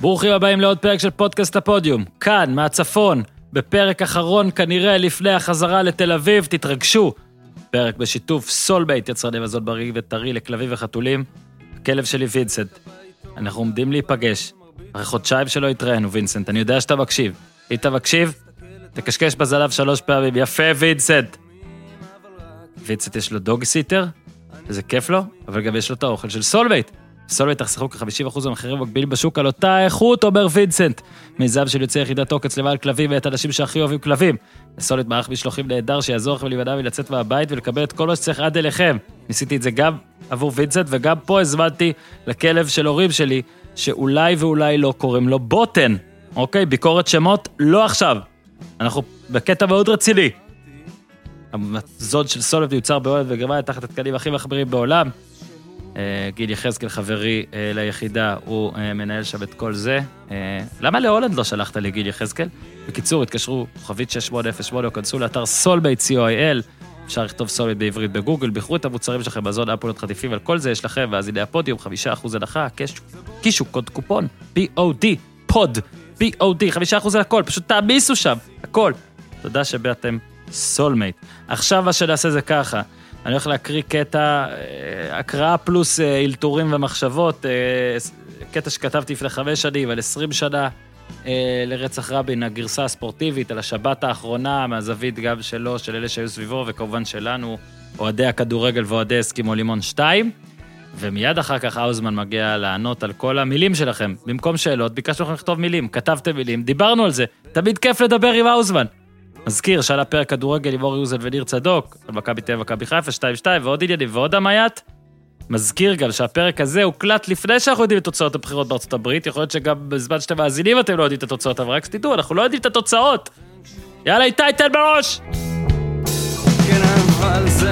ברוכים הבאים לעוד פרק של פודקאסט הפודיום. כאן, מהצפון, בפרק אחרון כנראה לפני החזרה לתל אביב, תתרגשו. פרק בשיתוף סולבייט, יצרני מזון בריא וטרי לכלבים וחתולים. הכלב שלי וינסנט. אנחנו עומדים להיפגש. אחרי חודשיים שלא התראינו, וינסנט, אני יודע שאתה מקשיב. אם אתה מקשיב, תקשקש בזנב שלוש פעמים. יפה, וינסנט. וינסנט יש לו dog sitter, וזה כיף לו, אבל גם יש לו את האוכל של סולבייט. סולבייט תחסכו כ-50% מהמחירים המקבילים בשוק על אותה איכות, אומר וינסנט. מיזם של יוצאי יחידת עוקץ למען כלבים ואת האנשים שהכי אוהבים כלבים. לסולבייט מערך משלוחים נהדר שיעזור לכם להימנע מלצאת מהבית ולקבל את כל מה שצריך עד אליכם. ניסיתי את זה גם עבור וינסנט, וגם פה הזמנתי לכלב של הורים שלי, שאולי ואולי לא קוראים לו בוטן. אוקיי, ביקורת שמות, לא עכשיו. אנחנו בקטע מאוד רציני. המזון של סולבייט יוצר בהולנד וגרמניה תחת התקנים הכי מחמירים בעולם. אה, גיל יחזקאל, חברי אה, ליחידה, הוא אה, מנהל שם את כל זה. למה להולנד לא שלחת לי גיל יחזקאל? בקיצור, התקשרו, כוכבית 6808, או כנסו לאתר סולבייט, co.il, אפשר לכתוב סולבייט בעברית בגוגל, בחרו את המוצרים שלכם מזון, אפולות חטיפים, על כל זה יש לכם, ואז הנה הפודיום, 5% הנחה, קישו, קוד קופון, POD, pod, POD, 5% על הכל, פשוט תעמיסו שם, הכל. תודה שבאתם סולמייט. עכשיו מה שנעשה זה ככה. אני הולך להקריא קטע, אה, הקראה פלוס אה, אלתורים ומחשבות, אה, קטע שכתבתי לפני חמש שנים, על עשרים שנה לרצח רבין, הגרסה הספורטיבית, על השבת האחרונה, מהזווית גם שלו, של אלה שהיו סביבו, וכמובן שלנו, אוהדי הכדורגל ואוהדי אסקימו לימון 2. ומיד אחר כך האוזמן מגיע לענות על כל המילים שלכם. במקום שאלות, ביקשנו לכם לכתוב מילים, כתבתם מילים, דיברנו על זה. תמיד כיף לדבר עם האוזמן. מזכיר שעל הפרק כדורגל עם אורי אוזן וניר צדוק, על מכבי תל מכבי חיפה 2-2 ועוד עניינים ועוד המייט. מזכיר גם שהפרק הזה הוקלט לפני שאנחנו יודעים את תוצאות הבחירות בארצות הברית, יכול להיות שגם בזמן שאתם מאזינים אתם לא יודעים את התוצאות, אבל רק שתדעו, אנחנו לא יודעים את התוצאות. יאללה, איתי, תן בראש! כן, אבל זה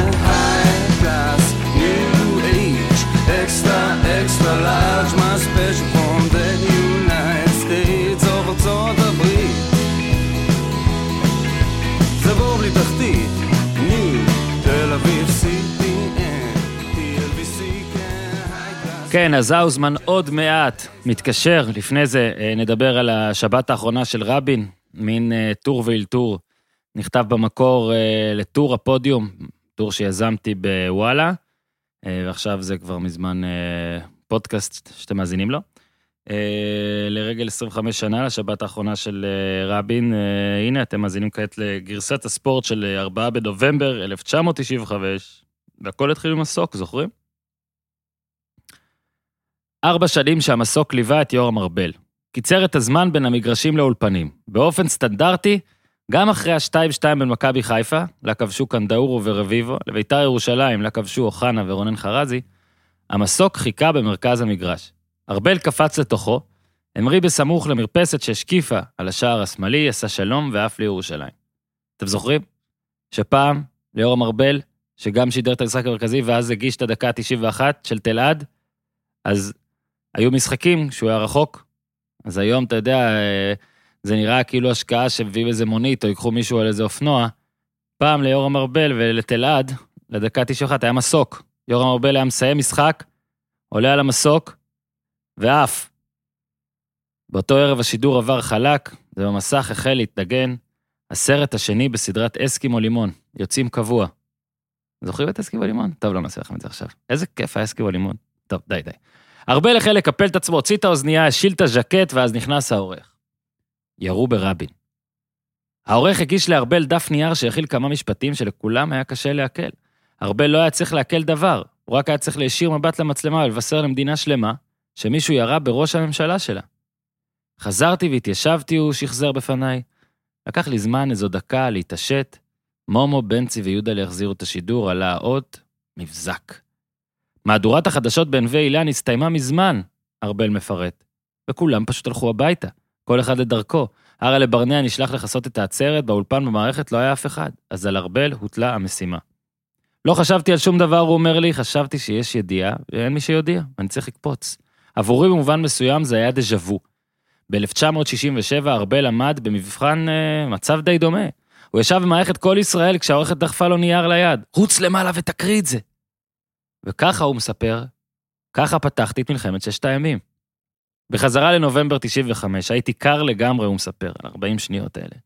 כן, אז האוזמן עוד מעט מתקשר, לפני זה אה, נדבר על השבת האחרונה של רבין, מין אה, טור ואילתור, נכתב במקור אה, לטור הפודיום, טור שיזמתי בוואלה, ועכשיו זה כבר מזמן פודקאסט שאתם מאזינים לו. לרגל 25 שנה לשבת האחרונה של רבין. הנה, אתם מאזינים כעת לגרסת הספורט של 4 בנובמבר 1995, והכל התחיל עם מסוק, זוכרים? ארבע שנים שהמסוק ליווה את יורם ארבל. קיצר את הזמן בין המגרשים לאולפנים. באופן סטנדרטי, גם אחרי ה-2-2 בין מכבי חיפה, לה כבשו קנדאורו ורביבו, לביתר ירושלים, לה כבשו אוחנה ורונן חרזי, המסוק חיכה במרכז המגרש. ארבל קפץ לתוכו, המריא בסמוך למרפסת שהשקיפה על השער השמאלי, עשה שלום ואף לירושלים. אתם זוכרים? שפעם, ליאורם ארבל, שגם שידר את המשחק המרכזי ואז הגיש את הדקה ה-91 של תלעד, אז היו משחקים שהוא היה רחוק. אז היום, אתה יודע, אה, זה נראה כאילו השקעה שמביאים איזה מונית או ייקחו מישהו על איזה אופנוע. פעם ליאורם ארבל ולתלעד, לדקה ה-91 היה מסוק. יורם ארבל היה מסיים משחק, עולה על המסוק, ואף. באותו ערב השידור עבר חלק, ובמסך החל להתנגן הסרט השני בסדרת אסקימו לימון, יוצאים קבוע. זוכרים את אסקימו לימון? טוב, לא נעשה לכם את זה עכשיו. איזה כיף היה אסקימו לימון. טוב, די, די. ארבל החל לקפל את עצמו, הוציא את האוזנייה, השיל את הז'קט, ואז נכנס העורך. ירו ברבין. העורך הגיש לארבל דף נייר שהכיל כמה משפטים שלכולם היה קשה לעכל. ארבל לא היה צריך לעכל דבר, הוא רק היה צריך להישיר מבט למצלמה ולבשר למדינה שלמה שמישהו ירה בראש הממשלה שלה. חזרתי והתיישבתי, הוא שחזר בפניי. לקח לי זמן, איזו דקה, להתעשת. מומו, בנצי ויהודה להחזירו את השידור, עלה האות, מבזק. מהדורת החדשות בנווה אילן הסתיימה מזמן, ארבל מפרט. וכולם פשוט הלכו הביתה, כל אחד לדרכו. הרה לברנע נשלח לכסות את העצרת, באולפן במערכת לא היה אף אחד, אז על ארבל הוטלה המשימה. לא חשבתי על שום דבר, הוא אומר לי, חשבתי שיש ידיעה, ואין מי שיודיע, אני צריך לקפוץ. עבורי במובן מסוים זה היה דז'ה וו. ב-1967 ארבל עמד במבחן אה, מצב די דומה. הוא ישב במערכת כל ישראל כשהעורכת דחפה לו נייר ליד. רוץ למעלה ותקריא את זה. וככה הוא מספר, ככה פתחתי את מלחמת ששת הימים. בחזרה לנובמבר 95, הייתי קר לגמרי, הוא מספר, על 40 שניות האלה.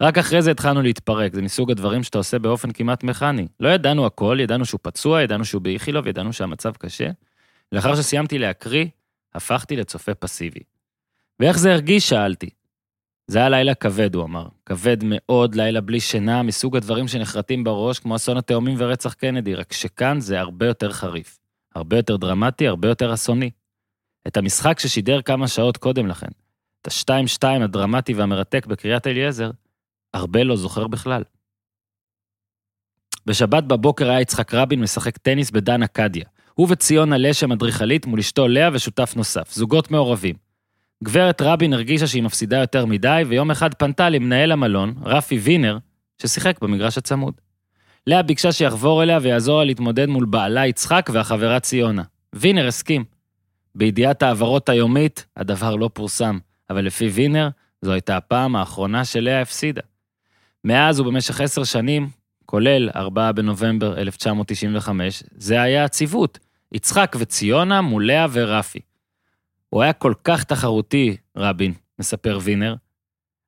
רק אחרי זה התחלנו להתפרק, זה מסוג הדברים שאתה עושה באופן כמעט מכני. לא ידענו הכל, ידענו שהוא פצוע, ידענו שהוא באיכילוב, ידענו שהמצב קשה. לאחר שסיימתי להקריא, הפכתי לצופה פסיבי. ואיך זה הרגיש? שאלתי. זה היה לילה כבד, הוא אמר. כבד מאוד, לילה בלי שינה, מסוג הדברים שנחרטים בראש, כמו אסון התאומים ורצח קנדי, רק שכאן זה הרבה יותר חריף. הרבה יותר דרמטי, הרבה יותר אסוני. את המשחק ששידר כמה שעות קודם לכן, את השתיים-שתיים הדרמטי והמרתק בקריית אליעזר, הרבה לא זוכר בכלל. בשבת בבוקר היה יצחק רבין משחק טניס בדן אקדיה. הוא וציונה לשם אדריכלית מול אשתו לאה ושותף נוסף, זוגות מעורבים. גברת רבין הרגישה שהיא מפסידה יותר מדי, ויום אחד פנתה למנהל המלון, רפי וינר, ששיחק במגרש הצמוד. לאה ביקשה שיחבור אליה ויעזור לה להתמודד מול בעלה יצחק והחברה ציונה. וינר הסכים. בידיעת העברות היומית, הדבר לא פורסם, אבל לפי וינר, זו הייתה הפעם האחרונה שלאה הפסידה. מאז ובמשך עשר שנים, כולל 4 בנובמבר 1995, זה היה הציוות, יצחק וציונה מול לאה ורפי. הוא היה כל כך תחרותי, רבין, מספר וינר.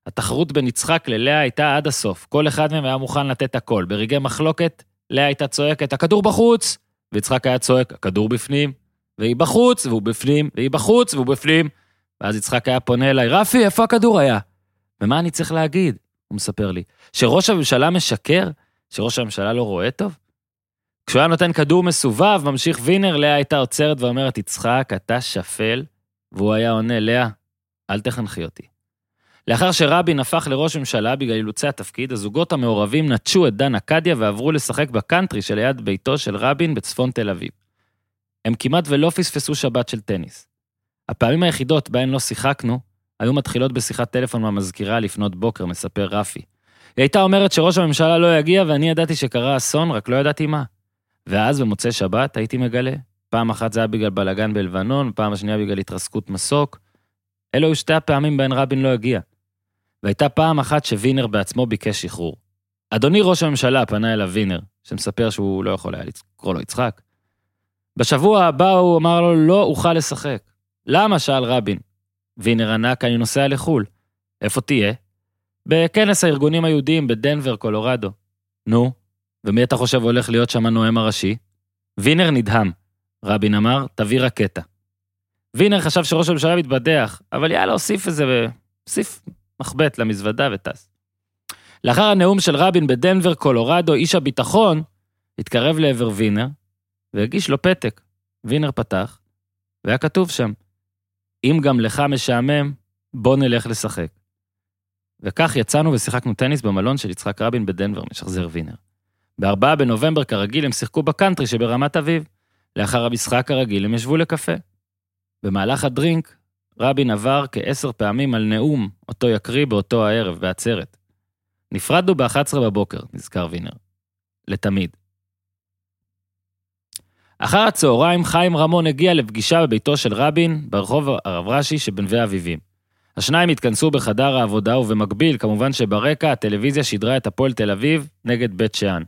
התחרות בין יצחק ללאה הייתה עד הסוף, כל אחד מהם היה מוכן לתת הכל. ברגעי מחלוקת, לאה הייתה צועקת, הכדור בחוץ, ויצחק היה צועק, הכדור בפנים, והיא בחוץ, והוא בפנים, והיא בחוץ, והוא בפנים. ואז יצחק היה פונה אליי, רפי, איפה הכדור היה? ומה אני צריך להגיד? הוא מספר לי. שראש הממשלה משקר? שראש הממשלה לא רואה טוב? כשהוא היה נותן כדור מסובב, ממשיך וינר, לאה הייתה עוצרת ואומרת, יצחק, אתה שפל, והוא היה עונה, לאה, אל תחנכי אותי. לאחר שרבין הפך לראש ממשלה בגלל אילוצי התפקיד, הזוגות המעורבים נטשו את דן אקדיה ועברו לשחק בקאנטרי שליד ביתו של רבין בצפון תל אביב. הם כמעט ולא פספסו שבת של טניס. הפעמים היחידות בהן לא שיחקנו, היו מתחילות בשיחת טלפון מהמזכירה לפנות בוקר, מספר רפי. היא הייתה אומרת שראש הממשלה לא יגיע ואני ידעתי שקרה אסון, רק לא ידעתי מה. ואז במוצאי שבת הייתי מגלה. פעם אחת זה היה בגלל בלאגן בלבנון, פעם השנייה בגלל התרסקות מסוק. אלו היו שתי הפעמים בהן רבין לא הגיע. והייתה פעם אחת שווינר בעצמו ביקש שחרור. אדוני ראש הממשלה פנה אליו וינר, שמספר שהוא לא יכול היה לקרוא לו יצחק. בשבוע הבא הוא אמר לו, לא אוכל לשחק. למה? שאל רבין. וינר ענה, כי אני נוסע לחו"ל. איפה תהיה? בכנס הארגונים היהודיים בדנבר, קולורדו. נו, ומי אתה חושב הולך להיות שם הנואם הראשי? וינר נדהם. רבין אמר, תביא רקטה. וינר חשב שראש הממשלה מתבדח, אבל יאללה, הוסיף איזה, הוסיף מחבט למזוודה וטס. לאחר הנאום של רבין בדנבר, קולורדו, איש הביטחון התקרב לעבר וינר והגיש לו פתק. וינר פתח, והיה כתוב שם, אם גם לך משעמם, בוא נלך לשחק. וכך יצאנו ושיחקנו טניס במלון של יצחק רבין בדנבר, משחזר וינר. ב-4 בנובמבר, כרגיל, הם שיחקו בקאנטרי שברמת אביב. לאחר המשחק הרגיל הם ישבו לקפה. במהלך הדרינק, רבין עבר כעשר פעמים על נאום, אותו יקריא באותו הערב, בעצרת. נפרדנו ב-11 בבוקר, נזכר וינר. לתמיד. אחר הצהריים חיים רמון הגיע לפגישה בביתו של רבין ברחוב הרב רש"י שבנווה אביבים. השניים התכנסו בחדר העבודה ובמקביל, כמובן שברקע הטלוויזיה שידרה את הפועל תל אביב נגד בית שאן.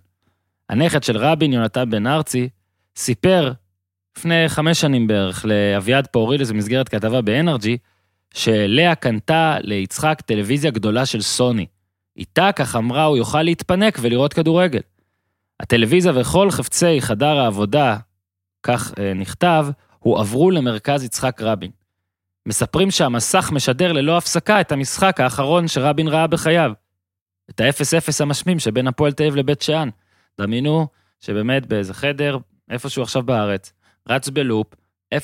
הנכד של רבין, יונתן בן ארצי, סיפר לפני חמש שנים בערך לאביעד פאורילס במסגרת כתבה ב-NRG, שלאה קנתה ליצחק טלוויזיה גדולה של סוני. איתה, כך אמרה, הוא יוכל להתפנק ולראות כדורגל. הטלוויזיה וכל חפצי חדר העבודה, כך אה, נכתב, הועברו למרכז יצחק רבין. מספרים שהמסך משדר ללא הפסקה את המשחק האחרון שרבין ראה בחייו. את ה-0-0 המשמים שבין הפועל תל אביב לבית שאן. דמיינו שבאמת באיזה חדר, איפשהו עכשיו בארץ, רץ בלופ, 0-0,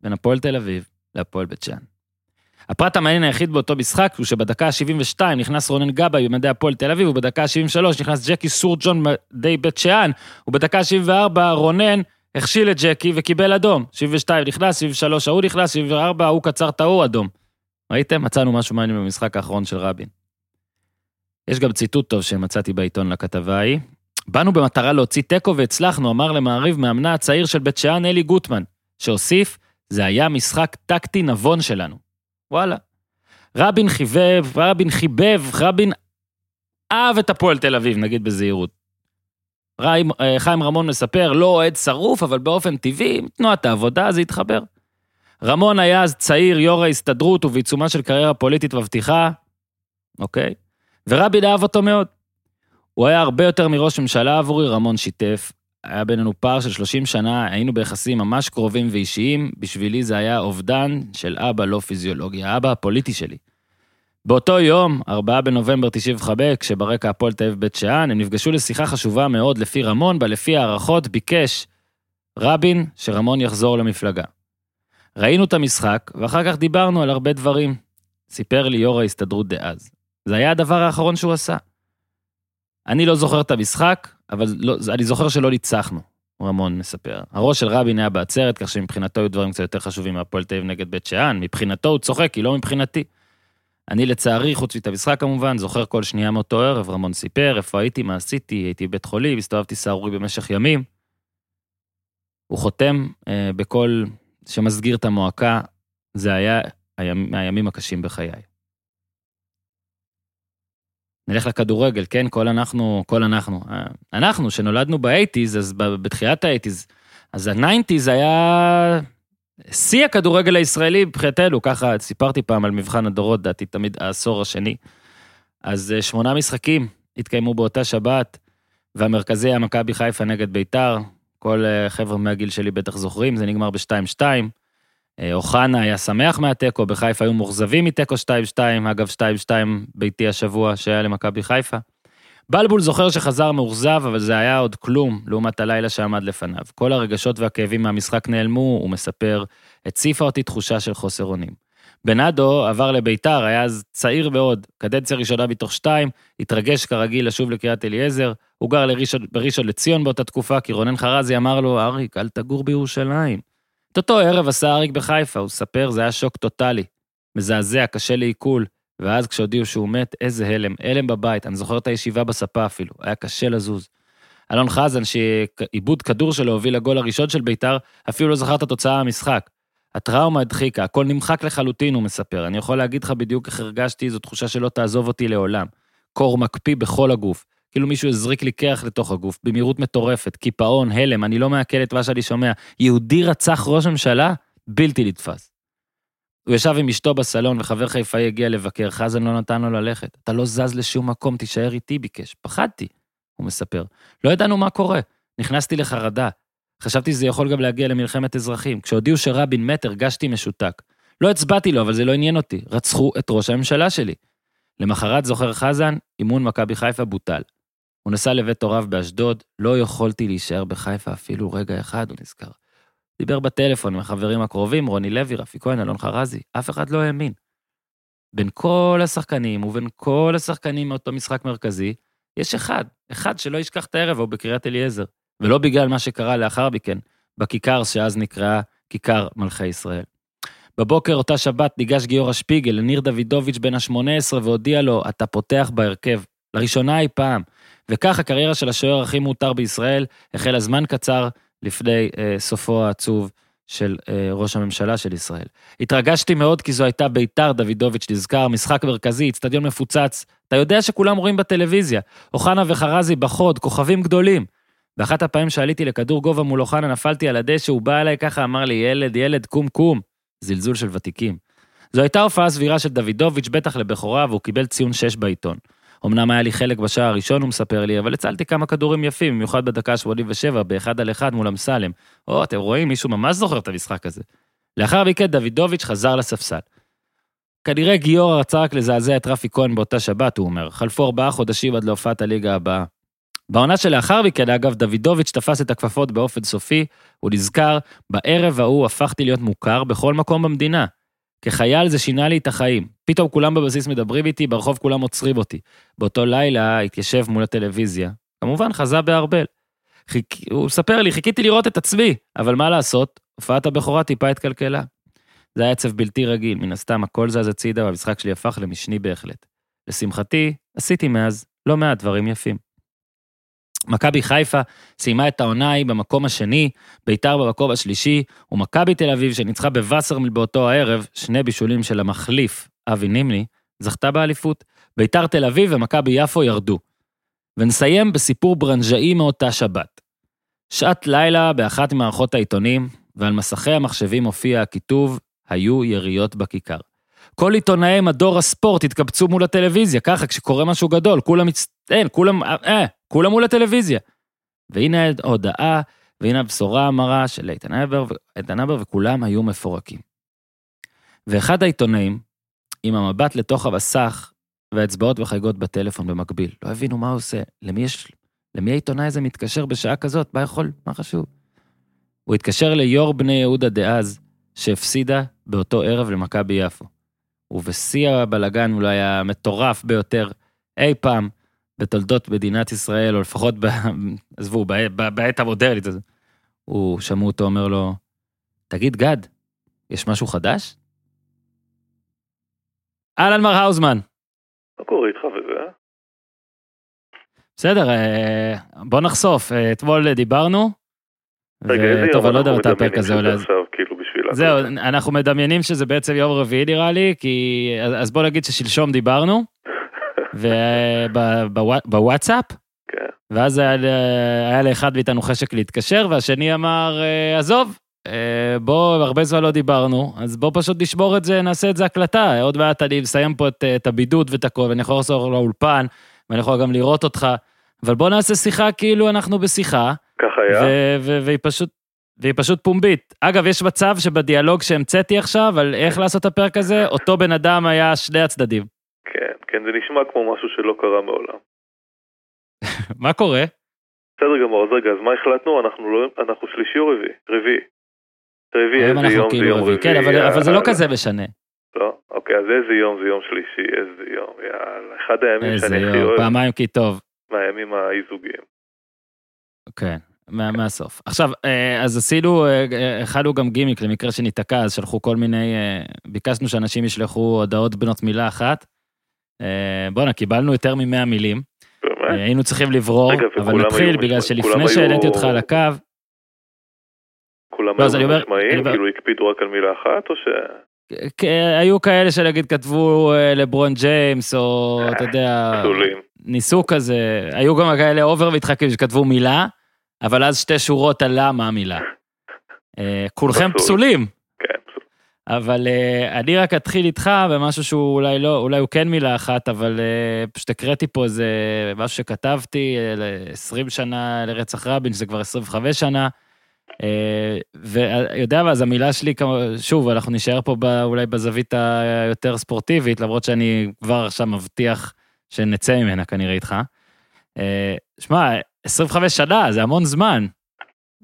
בין הפועל תל אביב להפועל בית שאן. הפרט המעניין היחיד באותו משחק הוא שבדקה ה-72 נכנס רונן גבאי במדי הפועל תל אביב, ובדקה ה-73 נכנס ג'קי סורג'ון במדי בית שאן, ובדקה ה-74 רונן הכשיל את ג'קי וקיבל אדום. 72 נכנס, 73 ההוא נכנס, 74 ההוא קצר את ההוא אדום. ראיתם? מצאנו משהו מעניין במשחק האחרון של רבין. יש גם ציטוט טוב שמצאתי בעיתון לכתבה ההיא. באנו במטרה להוציא תיקו והצלחנו, אמר למעריב מאמנה הצעיר של בית שאן אלי גוטמן, שהוסיף, זה היה משחק טקטי נבון שלנו. וואלה. רבין חיבב, רבין חיבב, רבין אהב את הפועל תל אביב, נגיד בזהירות. חיים, אה, חיים רמון מספר, לא אוהד שרוף, אבל באופן טבעי, תנועת העבודה זה התחבר. רמון היה אז צעיר, יו"ר ההסתדרות, ובעיצומה של קריירה פוליטית מבטיחה, אוקיי? ורבין אהב אותו מאוד. הוא היה הרבה יותר מראש ממשלה עבורי, רמון שיתף. היה בינינו פער של 30 שנה, היינו ביחסים ממש קרובים ואישיים, בשבילי זה היה אובדן של אבא לא פיזיולוגי, האבא הפוליטי שלי. באותו יום, 4 בנובמבר 95, כשברקע הפועל תל אביב בית שאן, הם נפגשו לשיחה חשובה מאוד לפי רמון, בה לפי הערכות ביקש רבין שרמון יחזור למפלגה. ראינו את המשחק, ואחר כך דיברנו על הרבה דברים. סיפר לי יו"ר ההסתדרות דאז. זה היה הדבר האחרון שהוא עשה. אני לא זוכר את המשחק, אבל לא, אני זוכר שלא ניצחנו, רמון מספר. הראש של רבין היה בעצרת, כך שמבחינתו היו דברים קצת יותר חשובים מהפועל תל אביב נגד בית שאן. מבחינתו הוא צוחק, כי לא מבחינתי. אני לצערי, חוץ מאת המשחק כמובן, זוכר כל שנייה מאותו ערב, רמון סיפר, איפה הייתי, מה עשיתי, הייתי בבית חולים, הסתובבתי סהרורי במשך ימים. הוא חותם אה, בקול שמסגיר את המועקה, זה היה הימ, מהימים הקשים בחיי. נלך לכדורגל, כן? כל אנחנו, כל אנחנו. אה, אנחנו, שנולדנו ב eighties, אז בתחילת ה eighties, אז ה nineties היה שיא הכדורגל הישראלי מבחינתנו, ככה סיפרתי פעם על מבחן הדורות, דעתי תמיד העשור השני. אז אה, שמונה משחקים התקיימו באותה שבת, והמרכזי היה מכבי חיפה נגד ביתר, כל אה, חבר'ה מהגיל שלי בטח זוכרים, זה נגמר ב-2-2. אה, אוחנה היה שמח מהתיקו, בחיפה היו מאוכזבים מתיקו 2-2, אגב 2-2 ביתי השבוע שהיה למכבי חיפה. בלבול זוכר שחזר מאוכזב, אבל זה היה עוד כלום לעומת הלילה שעמד לפניו. כל הרגשות והכאבים מהמשחק נעלמו, הוא מספר, הציפה אותי תחושה של חוסר אונים. בנאדו עבר לביתר, היה אז צעיר מאוד, קדנציה ראשונה מתוך שתיים, התרגש כרגיל לשוב לקריית אליעזר, הוא גר לראשון, בראשון לציון באותה תקופה, כי רונן חרזי אמר לו, אריק, אל תגור בירושלים. את אותו ערב עשה אריק בחיפה, הוא ספר, זה היה שוק טוטאלי. מזעזע, קשה לעיכול. ואז כשהודיעו שהוא מת, איזה הלם, הלם בבית, אני זוכר את הישיבה בספה אפילו, היה קשה לזוז. אלון חזן, שעיבוד כדור שלו הוביל לגול הראשון של ביתר, אפילו לא זכר את התוצאה המשחק. הטראומה הדחיקה, הכל נמחק לחלוטין, הוא מספר. אני יכול להגיד לך בדיוק איך הרגשתי, זו תחושה שלא תעזוב אותי לעולם. קור מקפיא בכל הגוף. כאילו מישהו הזריק לי קרח לתוך הגוף, במהירות מטורפת, קיפאון, הלם, אני לא מעכל את מה שאני שומע. יהודי רצח ראש ממשלה? בלתי נתפס. הוא ישב עם אשתו בסלון וחבר חיפאי הגיע לבקר, חזן לא נתן לו ללכת. אתה לא זז לשום מקום, תישאר איתי, ביקש. פחדתי, הוא מספר. לא ידענו מה קורה. נכנסתי לחרדה. חשבתי שזה יכול גם להגיע למלחמת אזרחים. כשהודיעו שרבין מת, הרגשתי משותק. לא הצבעתי לו, אבל זה לא עניין אותי. רצחו את ראש הממשלה שלי. למחרת, זוכר חזן, אימון מכבי חיפה בוטל. הוא נסע לבית הוריו באשדוד, לא יכולתי להישאר בחיפה אפילו רגע אחד, הוא נזכר. דיבר בטלפון עם החברים הקרובים, רוני לוי, רפי כהן, אלון חרזי, אף אחד לא האמין. בין כל השחקנים ובין כל השחקנים מאותו משחק מרכזי, יש אחד, אחד שלא ישכח את הערב, הוא בקריית אליעזר. ולא בגלל מה שקרה לאחר מכן, בכיכר שאז נקראה כיכר מלכי ישראל. בבוקר אותה שבת ניגש גיורא שפיגל לניר דוידוביץ' בן ה-18 והודיע לו, אתה פותח בהרכב, לראשונה אי פעם. וכך הקריירה של השוער הכי מעוטר בישראל החלה זמן קצר לפני אה, סופו העצוב של אה, ראש הממשלה של ישראל. התרגשתי מאוד כי זו הייתה ביתר, דוידוביץ' נזכר, משחק מרכזי, אצטדיון מפוצץ. אתה יודע שכולם רואים בטלוויזיה. אוחנה וחרזי בחוד, כוכבים גדולים. באחת הפעמים שעליתי לכדור גובה מול אוחנה, נפלתי על הדשא, הוא בא אליי ככה, אמר לי, ילד, ילד, קום, קום. זלזול של ותיקים. זו הייתה הופעה סבירה של דוידוביץ', בטח לבכורה, והוא קיבל ציון 6 בעיתון. אמנם היה לי חלק בשער הראשון, הוא מספר לי, אבל הצלתי כמה כדורים יפים, במיוחד בדקה 87, באחד על אחד מול אמסלם. או, אתם רואים, מישהו ממש זוכר את המשחק הזה. לאחר מכן דוידוביץ' חזר לספסל. כנראה גיורא רצה רק לזעזע את רפי כהן באותה שבת, הוא אומר. חלפו ארבעה חודשים עד להופעת הליגה הבאה. בעונה שלאחר מכן, אגב, דוידוביץ' תפס את הכפפות באופן סופי, הוא נזכר, בערב ההוא הפכתי להיות מוכר בכל מקום במדינה. כחייל זה שינה לי את החיים. פתאום כולם בבסיס מדברים איתי, ברחוב כולם עוצרים אותי. באותו לילה התיישב מול הטלוויזיה. כמובן, חזה בארבל. חיכ... הוא מספר לי, חיכיתי לראות את עצמי, אבל מה לעשות, הופעת הבכורה טיפה התקלקלה. זה היה עצב בלתי רגיל, מן הסתם הכל זז הצידה והמשחק שלי הפך למשני בהחלט. לשמחתי, עשיתי מאז לא מעט דברים יפים. מכבי חיפה סיימה את העונה ההיא במקום השני, ביתר במקום השלישי, ומכבי תל אביב שניצחה בווסרמיל באותו הערב, שני בישולים של המחליף, אבי נימני, זכתה באליפות. ביתר תל אביב ומכבי יפו ירדו. ונסיים בסיפור ברנז'אי מאותה שבת. שעת לילה באחת ממערכות העיתונים, ועל מסכי המחשבים הופיע הכיתוב היו יריות בכיכר. כל עיתונאי מדור הספורט התקבצו מול הטלוויזיה, ככה, כשקורה משהו גדול, כולם מצ... אין, כולם, אה, כולם מול הטלוויזיה. והנה הודעה, והנה הבשורה המרה של איתן הבר, איתן הבר, וכולם היו מפורקים. ואחד העיתונאים, עם המבט לתוך המסך, והאצבעות וחגיגות בטלפון במקביל, לא הבינו מה הוא עושה, למי יש... למי העיתונאי הזה מתקשר בשעה כזאת? מה יכול? מה חשוב? הוא התקשר ליו"ר בני יהודה דאז, שהפסידה באותו ערב למכבי יפו. ובשיא הבלגן אולי המטורף ביותר אי פעם בתולדות מדינת ישראל, או לפחות, ב... עזבו, בעת המודרנית. הוא, שמעו אותו אומר לו, תגיד, גד, יש משהו חדש? אהלן מר האוזמן. מה קורה איתך וזה? בסדר, אה, בוא נחשוף, אה, אתמול דיברנו. רגע, איזה יום לא אנחנו מדמיינים הזה שזה עולה. עכשיו, כאילו בשביל... זהו? אנחנו מדמיינים שזה בעצם יום רביעי נראה לי, כי... אז בוא נגיד ששלשום דיברנו, ובוואטסאפ, כן. ואז היה, ל- היה לאחד מאיתנו חשק להתקשר, והשני אמר, אה, עזוב, אה, בוא, הרבה זמן לא דיברנו, אז בוא פשוט נשמור את זה, נעשה את זה הקלטה. עוד מעט אני מסיים פה את, את הבידוד ואת הכל, ואני יכול לחזור לאולפן, ואני יכול גם לראות אותך, אבל בוא נעשה שיחה כאילו אנחנו בשיחה, ככה היה? והיא פשוט... והיא פשוט פומבית. אגב, יש מצב שבדיאלוג שהמצאתי עכשיו על איך לעשות את הפרק הזה, אותו בן אדם היה שני הצדדים. כן, זה נשמע כמו משהו שלא קרה מעולם. מה קורה? בסדר גמור, אז רגע, אז מה החלטנו? אנחנו לא... אנחנו שלישי או רביעי? רביעי. רביעי, איזה יום זה כאילו יום רביעי. כן, אבל, אבל זה לא. כזה משנה. לא? אוקיי, אז איזה יום זה יום שלישי? איזה יום? יאללה. אחד הימים איזה שאני הכי יום, אוהב פעמיים כי טוב. מהימים האי-זוגיים. כן, מה, מהסוף. עכשיו, אה, אז עשינו, אה, אה, הכנו גם גימיק למקרה שניתקע, אז שלחו כל מיני, ביקשנו שאנשים ישלחו הודעות בנות מילה אחת. אה, בואנה, קיבלנו יותר מ-100 מילים. אה, באמת? היינו צריכים לברור, רגע, אבל נתחיל, בגלל שלפני שהעליתי אותך על הקו, כולם לא, היו אומר- כאילו הקפידו רק על מילה אחת, או ש... היו כאלה שנגיד כתבו אה, לברון ג'יימס, או אתה יודע, פסולים. ניסו כזה, היו גם כאלה over מתחכמים שכתבו מילה, אבל אז שתי שורות על למה המילה. כולכם פסול. פסולים, פסול. אבל אה, אני רק אתחיל איתך במשהו שהוא אולי לא, אולי הוא כן מילה אחת, אבל אה, פשוט הקראתי פה איזה משהו שכתבתי, אה, ל-20 שנה לרצח רבין, שזה כבר 25 שנה. אה, ויודע מה, אז המילה שלי, שוב, אנחנו נישאר פה ב- אולי בזווית היותר ספורטיבית, למרות שאני כבר עכשיו מבטיח שנצא ממנה כנראה איתך. אה, שמע, 25 שנה, זה המון זמן.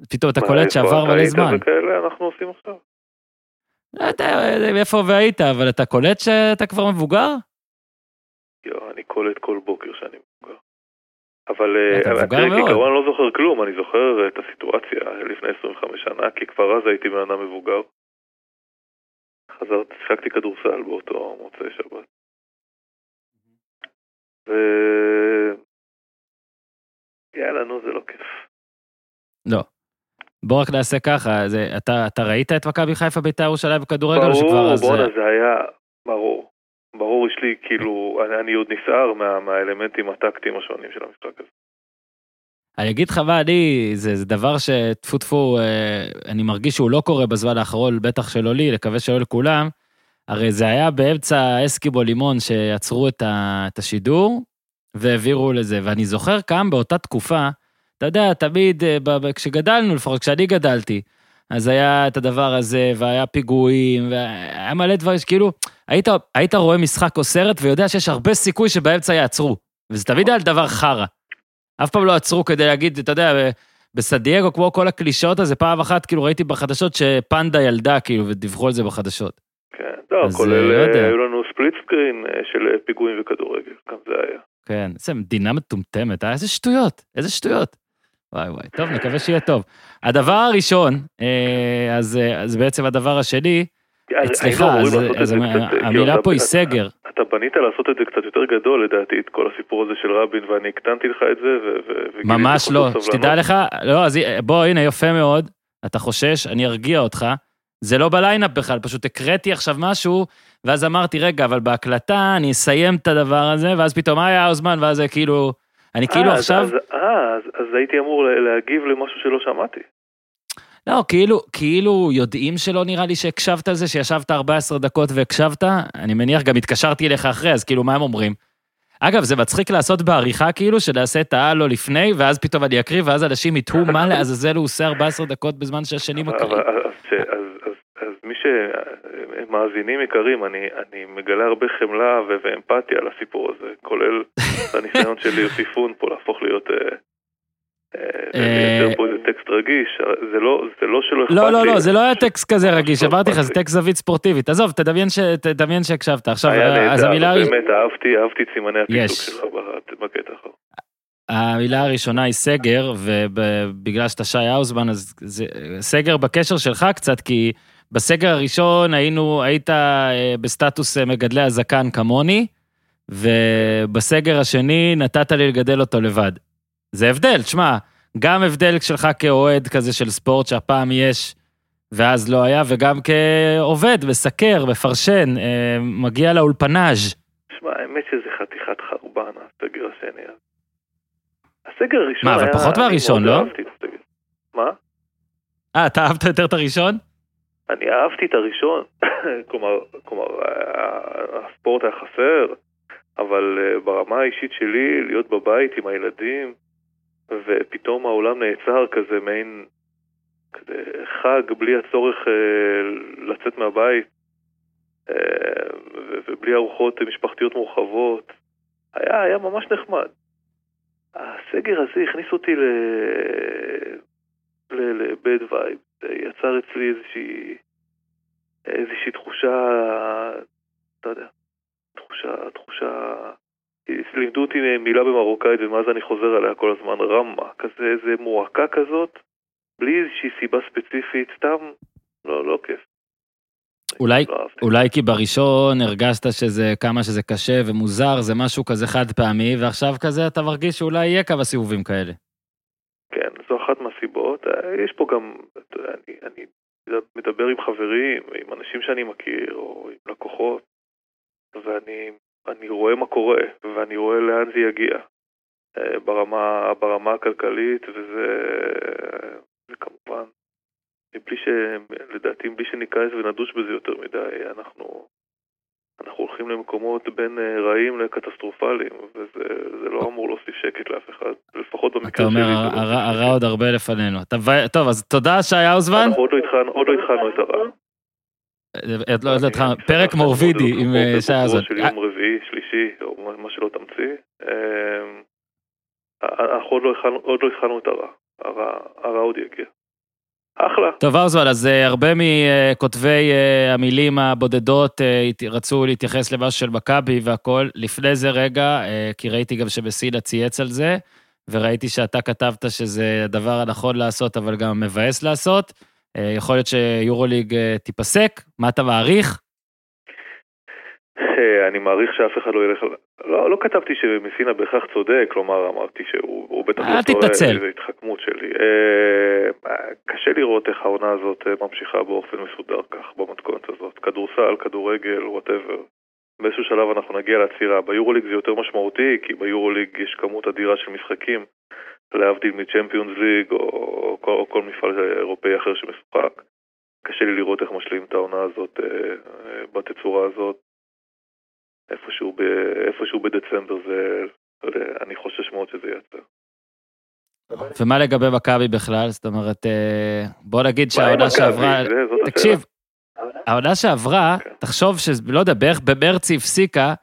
פתאום אתה קולט שעבר מלא זמן. אנחנו עושים עכשיו. לא יודע איפה והיית, אבל אתה קולט שאתה כבר מבוגר? יואו, אני קולט כל בוקר שאני מבוגר. אבל אה. כעיקרון אני לא זוכר כלום, אני זוכר את הסיטואציה לפני 25 שנה, כי כבר אז הייתי בן אדם מבוגר. חזרתי, שיחקתי כדורסל באותו מוצאי שבת. ו... יאללה, נו, זה לא כיף. לא. בוא רק נעשה ככה, זה, אתה, אתה ראית את מכבי חיפה בית"ר ירושלים בכדורגל? ברור. בואנה, זה היה... ברור. ברור, יש לי כאילו, אני, אני עוד נסער מה, מהאלמנטים הטקטיים השונים של המשחק הזה. אני אגיד לך מה, אני, זה, זה דבר שטפו טפו, אה, אני מרגיש שהוא לא קורה בזמן האחרון, בטח שלא לי, לקווה שלא לכולם. הרי זה היה באמצע אסקיבו לימון שעצרו את, ה, את השידור והעבירו לזה, ואני זוכר כמה באותה תקופה, אתה יודע, תמיד, אה, כשגדלנו, לפחות כשאני גדלתי, אז היה את הדבר הזה, והיה פיגועים, והיה מלא דברים שכאילו, היית, היית רואה משחק או סרט ויודע שיש הרבה סיכוי שבאמצע יעצרו, וזה תמיד היה דבר חרא. אף פעם לא עצרו כדי להגיד, אתה יודע, בסדייגו, כמו כל הקלישאות הזה, פעם אחת כאילו ראיתי בחדשות שפנדה ילדה, כאילו, ודיווחו על זה בחדשות. כן, לא, אז, כולל, לא. אה, היו לנו ספליט סקרין אה, של פיגועים וכדורגל, גם זה היה. כן, איזה מדינה מטומטמת, אה? איזה שטויות, איזה שטויות. וואי וואי, טוב, נקווה שיהיה טוב. הדבר הראשון, אה, אז, אה, אז בעצם הדבר השני, אז אצלך, אז, אז אה, המילה פה היא סגר. אתה בנית לעשות את זה קצת יותר גדול לדעתי, את כל הסיפור הזה של רבין, ואני הקטנתי לך את זה, ו- ממש לא. שתדע לך, לא, אז בוא, הנה, יפה מאוד, אתה חושש, אני ארגיע אותך. זה לא בליינאפ בכלל, פשוט הקראתי עכשיו משהו, ואז אמרתי, רגע, אבל בהקלטה אני אסיים את הדבר הזה, ואז פתאום, היה הזמן, ואז זה כאילו, אני כאילו אה, אז- עכשיו, אז- אה, אז- אז הייתי אמור לה- להגיב למשהו שלא שמעתי. לא, כאילו, כאילו יודעים שלא נראה לי שהקשבת על זה, שישבת 14 דקות והקשבת, אני מניח גם התקשרתי אליך אחרי, אז כאילו, מה הם אומרים? אגב, זה מצחיק לעשות בעריכה כאילו, שנעשה את ההלו לפני, ואז פתאום אני אקריא, ואז אנשים יתהו מה לעזאזל הוא עושה 14 דקות בזמן שהשני מקריא. אז, אז, מי שמאזינים יקרים, אני, אני מגלה הרבה חמלה ו- ואמפתיה על הסיפור הזה, כולל הניסיון של יוסי פון פה להפוך להיות... אה, אה, לייצר פה איזה טקסט רגיש, זה לא, זה לא שלא אכפת לי. לא, לא, לא, זה לא היה טקסט כזה רגיש, לא אמרתי לך, אכפת זה. טקסט זווית ספורטיבית. עזוב, תדמיין שהקשבת. עכשיו, היה אז המילה... נהדר, באמת אהבתי, אהבתי את סימני הטיקטוק שלך בקטע האחרון. המילה הראשונה היא סגר, ובגלל שאתה שי האוזמן, אז זה סגר בקשר שלך קצת, כי בסגר הראשון היינו, היית אה, בסטטוס אה, מגדלי הזקן כמוני, ובסגר השני נתת לי לגדל אותו לבד. זה הבדל, תשמע, גם הבדל שלך כאוהד כזה של ספורט שהפעם יש ואז לא היה, וגם כעובד, מסקר, מפרשן, אה, מגיע לאולפנאז'. שמע, האמת שזה חתיכת חרבן, הסגר השני. הסגר הראשון מה, היה... אבל פחות מהראשון, לא? מה? אה, אתה אהבת יותר את הראשון? אני אהבתי את הראשון, כלומר, כלומר, ה- הספורט היה חסר, אבל אה, ברמה האישית שלי, להיות בבית עם הילדים, ופתאום העולם נעצר כזה מעין כזה חג בלי הצורך אה, לצאת מהבית, אה, ובלי ארוחות משפחתיות מורחבות, היה, היה ממש נחמד. הסגר הזה הכניס אותי ל... ל bad vibe, יצר אצלי איזושהי, איזושהי תחושה, אתה יודע, תחושה, תחושה, לימדו אותי מילה במרוקאית ומאז אני חוזר עליה כל הזמן, غمة, כזה איזה מועקה כזאת, בלי איזושהי סיבה ספציפית, סתם, לא, לא כיף. אולי, לא. אולי כי בראשון הרגשת שזה, כמה שזה קשה ומוזר, זה משהו כזה חד פעמי, ועכשיו כזה אתה מרגיש שאולי יהיה כמה סיבובים כאלה. מהסיבות. אה, יש פה גם, אני, אני מדבר עם חברים, עם אנשים שאני מכיר, או עם לקוחות, ואני אני רואה מה קורה, ואני רואה לאן זה יגיע. אה, ברמה, ברמה הכלכלית, וזה זה כמובן, מבלי ש... לדעתי, מבלי שניכנס ונדוש בזה יותר מדי, אנחנו... אנחנו הולכים למקומות בין אה, רעים לקטסטרופליים, וזה זה לא אמור להוסיף שקט לאף אחד, לפחות אתה במקרה אומר, שלי. זה לא הרע עוד הרבה לפנינו. אתה טוב, אז תודה, שי האוזמן. אנחנו עוד לא התחלנו, לא את הרע. עוד לא- לא התחלנו. אני פרק שמח מאוד מורבידי עם אה, שי האוזמן. של יום רביעי, שלישי, או מה- שלא תמציא. אמ, אנחנו עוד לא התחלנו- עוד לא התחלנו את. הרע הרע עוד יגיע. אחלה. טוב, האוזמן, אז אה, הרבה מכותבי אה, המילים הבודדות אה, רצו להתייחס למשהו של מכבי והכל. לפני זה רגע, כי ראיתי גם שבסינה צייץ על זה, וראיתי שאתה כתבת שזה הדבר הנכון לעשות, אבל גם מבאס לעשות. יכול להיות שיורוליג תיפסק, מה אתה מעריך? אה, אני מעריך שאף אחד לא ילך... לא, לא כתבתי שמסינה בהכרח צודק, כלומר אמרתי שהוא הוא בטח אל לא תתנצל. זו התחכמות שלי. אה, קשה לראות איך העונה הזאת אה, ממשיכה באופן מסודר כך, במתכונת הזאת. כדורסל, כדורגל, וואטאבר. באיזשהו שלב אנחנו נגיע לעצירה. ביורוליג זה יותר משמעותי, כי ביורוליג יש כמות אדירה של משחקים, להבדיל מצ'מפיונס ליג או כל, או כל מפעל אירופאי אחר שמשוחק. קשה לי לראות איך משלים את העונה הזאת אה, אה, בתצורה הזאת. איפשהו, ב, איפשהו בדצמבר זה, לא יודע, אני חושש מאוד שזה ייצר. ומה לגבי מכבי בכלל? זאת אומרת, אה, בוא נגיד שהעונה? שעברה... תקשיב. העונה שעברה, כן. תחשוב ש... לא יודע, בערך במרץ היא הפסיקה,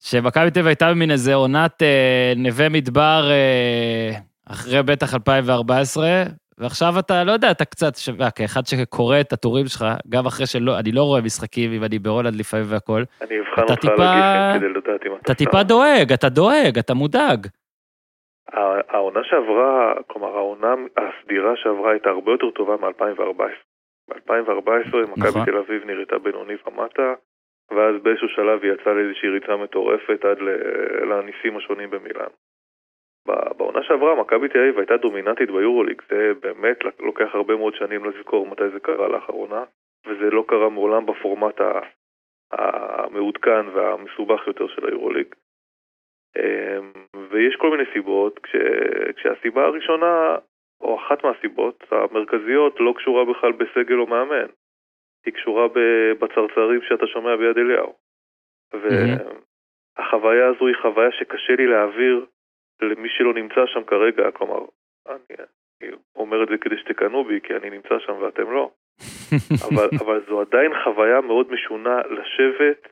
שמכבי תל אביב הייתה במין איזה עונת אה, נווה מדבר אה, אחרי בטח 2014, ועכשיו אתה, לא יודע, אתה קצת, ש... אה, כאחד שקורא את הטורים שלך, גם אחרי שלא, אני לא רואה משחקים, אם אני בהולנד לפעמים והכל, אני אבחן אותך על טיפה- הגיפים כדי לדעת אם אתה אתה. טיפה דואג, אתה דואג, אתה מודאג. הע- העונה שעברה, כלומר העונה הסדירה שעברה הייתה הרבה יותר טובה מ-2014. ב-2014 מכבי נכון. תל אביב נראתה בינוני ומטה, ואז באיזשהו שלב היא יצאה לאיזושהי ריצה מטורפת עד לניסים השונים במילאן. בעונה שעברה מכבי תל אביב הייתה דומיננטית ביורוליג, זה באמת לוקח הרבה מאוד שנים לזכור מתי זה קרה לאחרונה, וזה לא קרה מעולם בפורמט המעודכן והמסובך יותר של היורוליג. אמ, ויש כל מיני סיבות, כש, כשהסיבה הראשונה או אחת מהסיבות המרכזיות, לא קשורה בכלל בסגל או מאמן. היא קשורה בצרצרים שאתה שומע ביד אליהו. והחוויה הזו היא חוויה שקשה לי להעביר למי שלא נמצא שם כרגע, כלומר, אני, אני אומר את זה כדי שתקנאו בי, כי אני נמצא שם ואתם לא. אבל, אבל זו עדיין חוויה מאוד משונה לשבת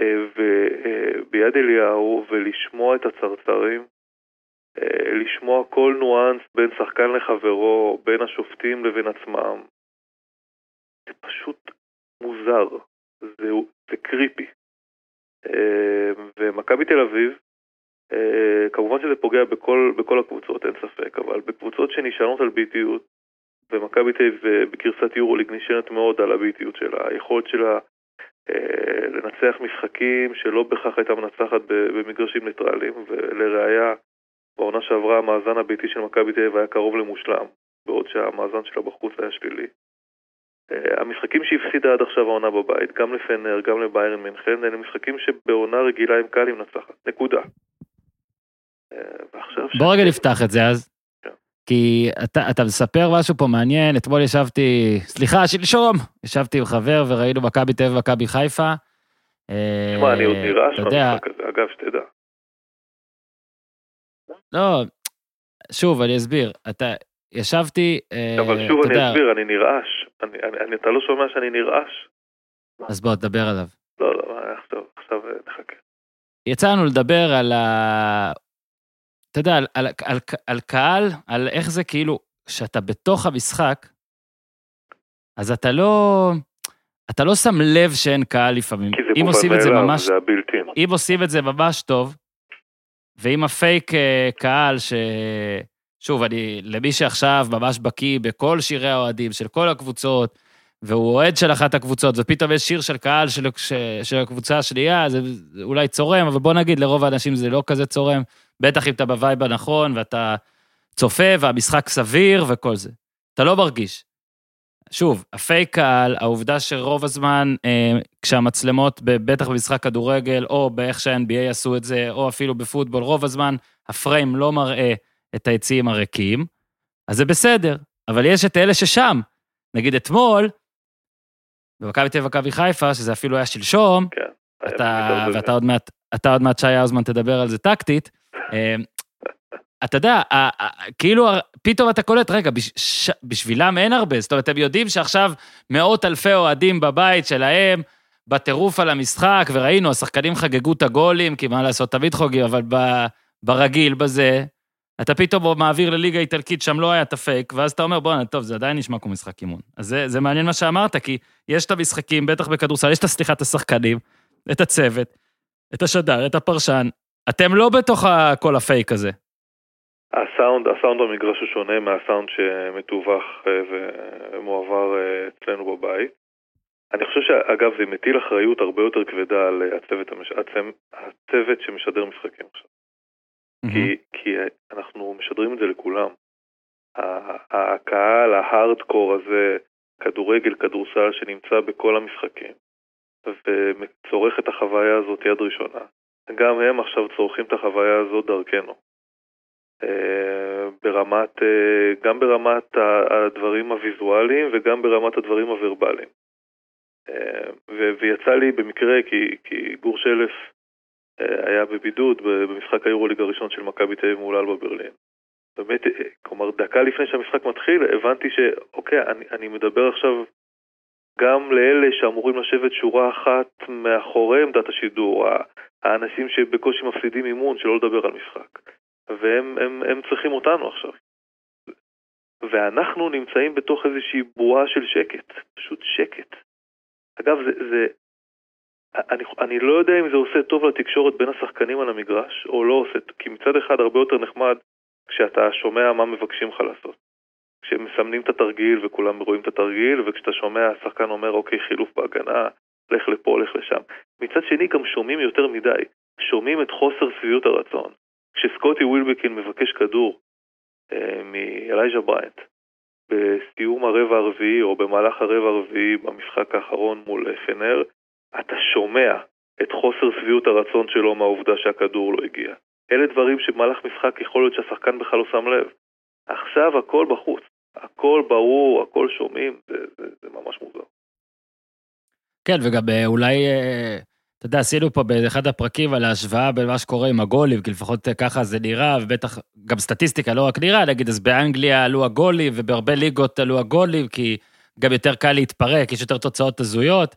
אה, אה, ביד אליהו ולשמוע את הצרצרים, אה, לשמוע כל ניואנס בין שחקן לחברו, בין השופטים לבין עצמם. זה פשוט מוזר, זה, זה קריפי. ומכבי תל אביב, כמובן שזה פוגע בכל, בכל הקבוצות, אין ספק, אבל בקבוצות שנשענות על ביטיות, ומכבי תל אביב בגרסת יורוליג נשענת מאוד על הביטיות שלה, היכולת שלה אה, לנצח משחקים שלא בהכרח הייתה מנצחת במגרשים ניטרליים, ולראיה, בעונה שעברה המאזן הביתי של מכבי תל אביב היה קרוב למושלם, בעוד שהמאזן שלה בחוץ היה שלילי. אה, המשחקים שהפסידה עד עכשיו העונה בבית, גם לפנר, גם לביירן מינכן, אלה משחקים שבעונה רגילה עם קל היא מנצחת, נקודה. אה, בוא רגע נפתח את זה אז. כי אתה, אתה מספר משהו פה מעניין, אתמול ישבתי, סליחה, שלשום, ישבתי עם חבר וראינו מכבי תל אביב ומכבי חיפה. תשמע, אני עוד אה, נרעש במשחק הזה, אגב, שתדע. לא, שוב, אני אסביר. אתה, ישבתי, אה, אבל שוב אני אסביר, אני נרעש. אני, אני, אתה לא שומע שאני נרעש? אז בוא, תדבר עליו. לא, לא, עכשיו, עכשיו אה, נחכה. יצא לנו לדבר על ה... אתה יודע, על, על, על, על קהל, על איך זה כאילו, כשאתה בתוך המשחק, אז אתה לא, אתה לא שם לב שאין קהל לפעמים. כי זה אם עושים את זה ה built-in. אם עושים את זה ממש טוב, ואם הפייק אה, קהל ש... שוב, אני, למי שעכשיו ממש בקיא בכל שירי האוהדים של כל הקבוצות, והוא אוהד של אחת הקבוצות, ופתאום יש שיר של קהל של, של הקבוצה השנייה, זה אולי צורם, אבל בוא נגיד, לרוב האנשים זה לא כזה צורם. בטח אם אתה ב vibe הנכון ואתה צופה והמשחק סביר וכל זה. אתה לא מרגיש. שוב, הפייק קהל, העובדה שרוב הזמן, אה, כשהמצלמות, בטח במשחק כדורגל, או באיך שה-NBA עשו את זה, או אפילו בפוטבול, רוב הזמן הפריים לא מראה את היציעים הריקים, אז זה בסדר. אבל יש את אלה ששם. נגיד אתמול, במכבי תל אביב חיפה, שזה אפילו היה שלשום, כן, אתה, ואתה עוד מעט, אתה עוד מעט, שי האוזמן, תדבר על זה טקטית, אמ, אתה יודע, כאילו, פתאום אתה קולט, רגע, בשבילם אין הרבה, זאת אומרת, הם יודעים שעכשיו מאות אלפי אוהדים בבית שלהם, בטירוף על המשחק, וראינו, השחקנים חגגו את הגולים, כי מה לעשות, תמיד חוגגים, אבל ברגיל, בזה, אתה פתאום מעביר לליגה איטלקית, שם לא היה את הפייק, ואז אתה אומר, בואנה, טוב, זה עדיין נשמע כמו משחק אימון. אז זה, זה מעניין מה שאמרת, כי יש את המשחקים, בטח בכדורסל, יש את, סליחה, את השחקנים, את הצוות, את השדר, את הפרשן, אתם לא בתוך כל הפייק הזה. הסאונד, הסאונד במגרש הוא שונה מהסאונד שמתווך אה, ומועבר אה, אצלנו בבית. אני חושב שאגב זה מטיל אחריות הרבה יותר כבדה על הצוות, המש... הצוות שמשדר משחקים עכשיו. כי, כי אנחנו משדרים את זה לכולם. הקהל ההארדקור הזה, כדורגל, כדורסל, שנמצא בכל המשחקים, וצורך את החוויה הזאת יד ראשונה. גם הם עכשיו צורכים את החוויה הזאת דרכנו. אה, ברמת, אה, גם ברמת הדברים הוויזואליים וגם ברמת הדברים הוורבליים. אה, ויצא לי במקרה, כי, כי גור שלף היה בבידוד במשחק היורוליג הראשון של מכבי תל אביב מול אלבה ברלין. באמת, כלומר, דקה לפני שהמשחק מתחיל, הבנתי שאוקיי, אני, אני מדבר עכשיו גם לאלה שאמורים לשבת שורה אחת מאחורי עמדת השידור, האנשים שבקושי מפסידים אימון, שלא לדבר על משחק. והם הם, הם צריכים אותנו עכשיו. ואנחנו נמצאים בתוך איזושהי בועה של שקט, פשוט שקט. אגב, זה, זה אני, אני לא יודע אם זה עושה טוב לתקשורת בין השחקנים על המגרש, או לא עושה, כי מצד אחד הרבה יותר נחמד כשאתה שומע מה מבקשים לך לעשות. כשמסמנים את התרגיל וכולם רואים את התרגיל, וכשאתה שומע השחקן אומר אוקיי חילוף בהגנה, לך לפה, לך לשם. מצד שני גם שומעים יותר מדי, שומעים את חוסר שביעות הרצון. כשסקוטי ווילבקין מבקש כדור אה, מאלייז'ה בריינט בסיום הרבע הרביעי או במהלך הרבע הרביעי במשחק האחרון מול פנר, אתה שומע את חוסר שביעות הרצון שלו מהעובדה שהכדור לא הגיע. אלה דברים שבמהלך משחק יכול להיות שהשחקן בכלל לא שם לב. עכשיו הכל בחוץ, הכל ברור, הכל שומעים, זה, זה, זה ממש מוזר. כן, וגם אה, אולי, אה, אתה יודע, עשינו פה באחד הפרקים על ההשוואה בין מה שקורה עם הגולים, כי לפחות ככה זה נראה, ובטח גם סטטיסטיקה, לא רק נראה, נגיד, אז באנגליה עלו הגולים, ובהרבה ליגות עלו הגולים, כי גם יותר קל להתפרק, יש יותר תוצאות הזויות.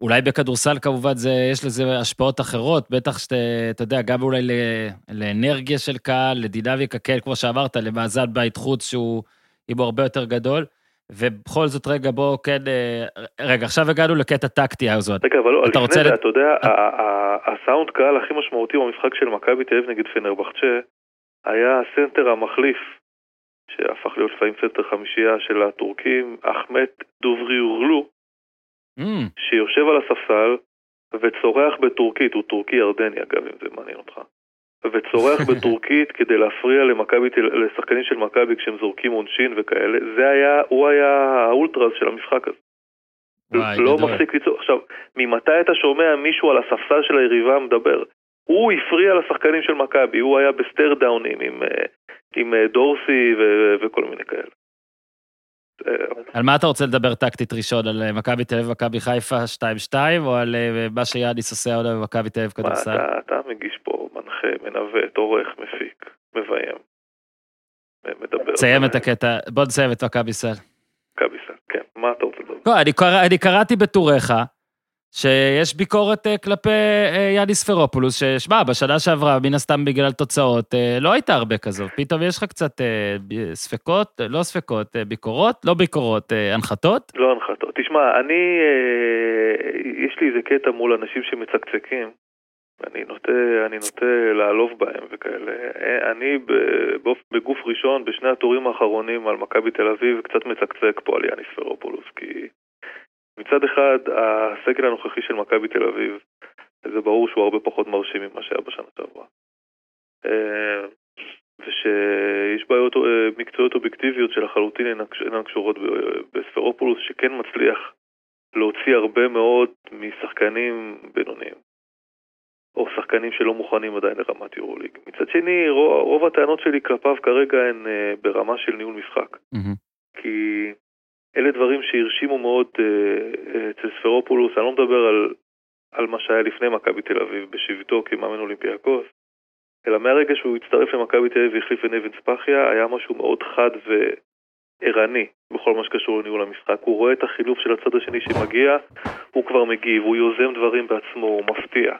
אולי בכדורסל כמובן זה, יש לזה השפעות אחרות, בטח שאתה, אתה יודע, גם אולי לאנרגיה של קהל, לדינמיקה, כן, כמו שאמרת, למאזן בית חוץ שהוא עם הרבה יותר גדול. ובכל זאת, רגע, בוא כן... אה, רגע, עכשיו הגענו לקטע טקטי הזאת. רגע, אבל לא, לפני זה, לת... אתה יודע, הסאונד קהל הכי משמעותי במשחק של מכבי תל אביב נגד פנרבחצ'ה, היה הסנטר המחליף, שהפך להיות לפעמים סנטר חמישייה של הטורקים, אחמד דובריאולו, ממ. שיושב על הספסל וצורח בטורקית, הוא טורקי ירדני אגב, אם זה מעניין אותך. וצורח בטורקית כדי להפריע למכבי, לשחקנים של מכבי כשהם זורקים עונשין וכאלה, זה היה, הוא היה האולטרס של המשחק הזה. וואי, לא גדול. מפסיק לצעוק. עכשיו, ממתי אתה שומע מישהו על הספסל של היריבה מדבר? הוא הפריע לשחקנים של מכבי, הוא היה ב stare down ים עם, אה, עם אה, דורסי ו- וכל מיני כאלה. על מה אתה רוצה לדבר טקטית ראשון? על אה, מכבי תל אביב, מכבי חיפה 2-2, או על מה שיאניס עושה עוד במכבי תל אביב כדורסל? אתה, אתה מגיש פה מנחה, מנווט, עורך, מפיק, מביים. מדבר. תסיים את הקטע, בוא נסיים את מכבי סל. מכבי סל, כן. מה אתה רוצה לדבר? לא, אני, קרא, אני קראתי בטוריך, שיש ביקורת אה, כלפי אה, יאניס פרופולוס, ששמע, בשנה שעברה, מן הסתם בגלל תוצאות, אה, לא הייתה הרבה כזו. פתאום יש לך קצת ספקות, לא ספקות, ביקורות, לא ביקורות, הנחתות? לא הנחתות. תשמע, אני, יש לי איזה קטע מול אנשים שמצקצקים. אני נוטה, אני נוטה לעלוב בהם וכאלה. אני בגוף ראשון, בשני הטורים האחרונים על מכבי תל אביב, קצת מצקצק פה על יאניס פרופולוס, כי מצד אחד, הסגל הנוכחי של מכבי תל אביב, זה ברור שהוא הרבה פחות מרשים ממה שהיה בשנה שעברה. אה, ושיש בעיות אה, מקצועיות אובייקטיביות שלחלוטין אינן קשורות בספרופולוס, שכן מצליח להוציא הרבה מאוד משחקנים בינוניים. או שחקנים שלא מוכנים עדיין לרמת יורוליג. מצד שני, רוב, רוב הטענות שלי כלפיו כרגע הן uh, ברמה של ניהול משחק. Mm-hmm. כי אלה דברים שהרשימו מאוד uh, אצל ספרופולוס, אני לא מדבר על, על מה שהיה לפני מכבי תל אביב בשבתו כמאמן אולימפיאקוס, אלא מהרגע שהוא הצטרף למכבי תל אביב והחליף את נבן ספחיה, היה משהו מאוד חד וערני בכל מה שקשור לניהול המשחק. הוא רואה את החילוף של הצד השני שמגיע, הוא כבר מגיב, הוא יוזם דברים בעצמו, הוא מפתיע.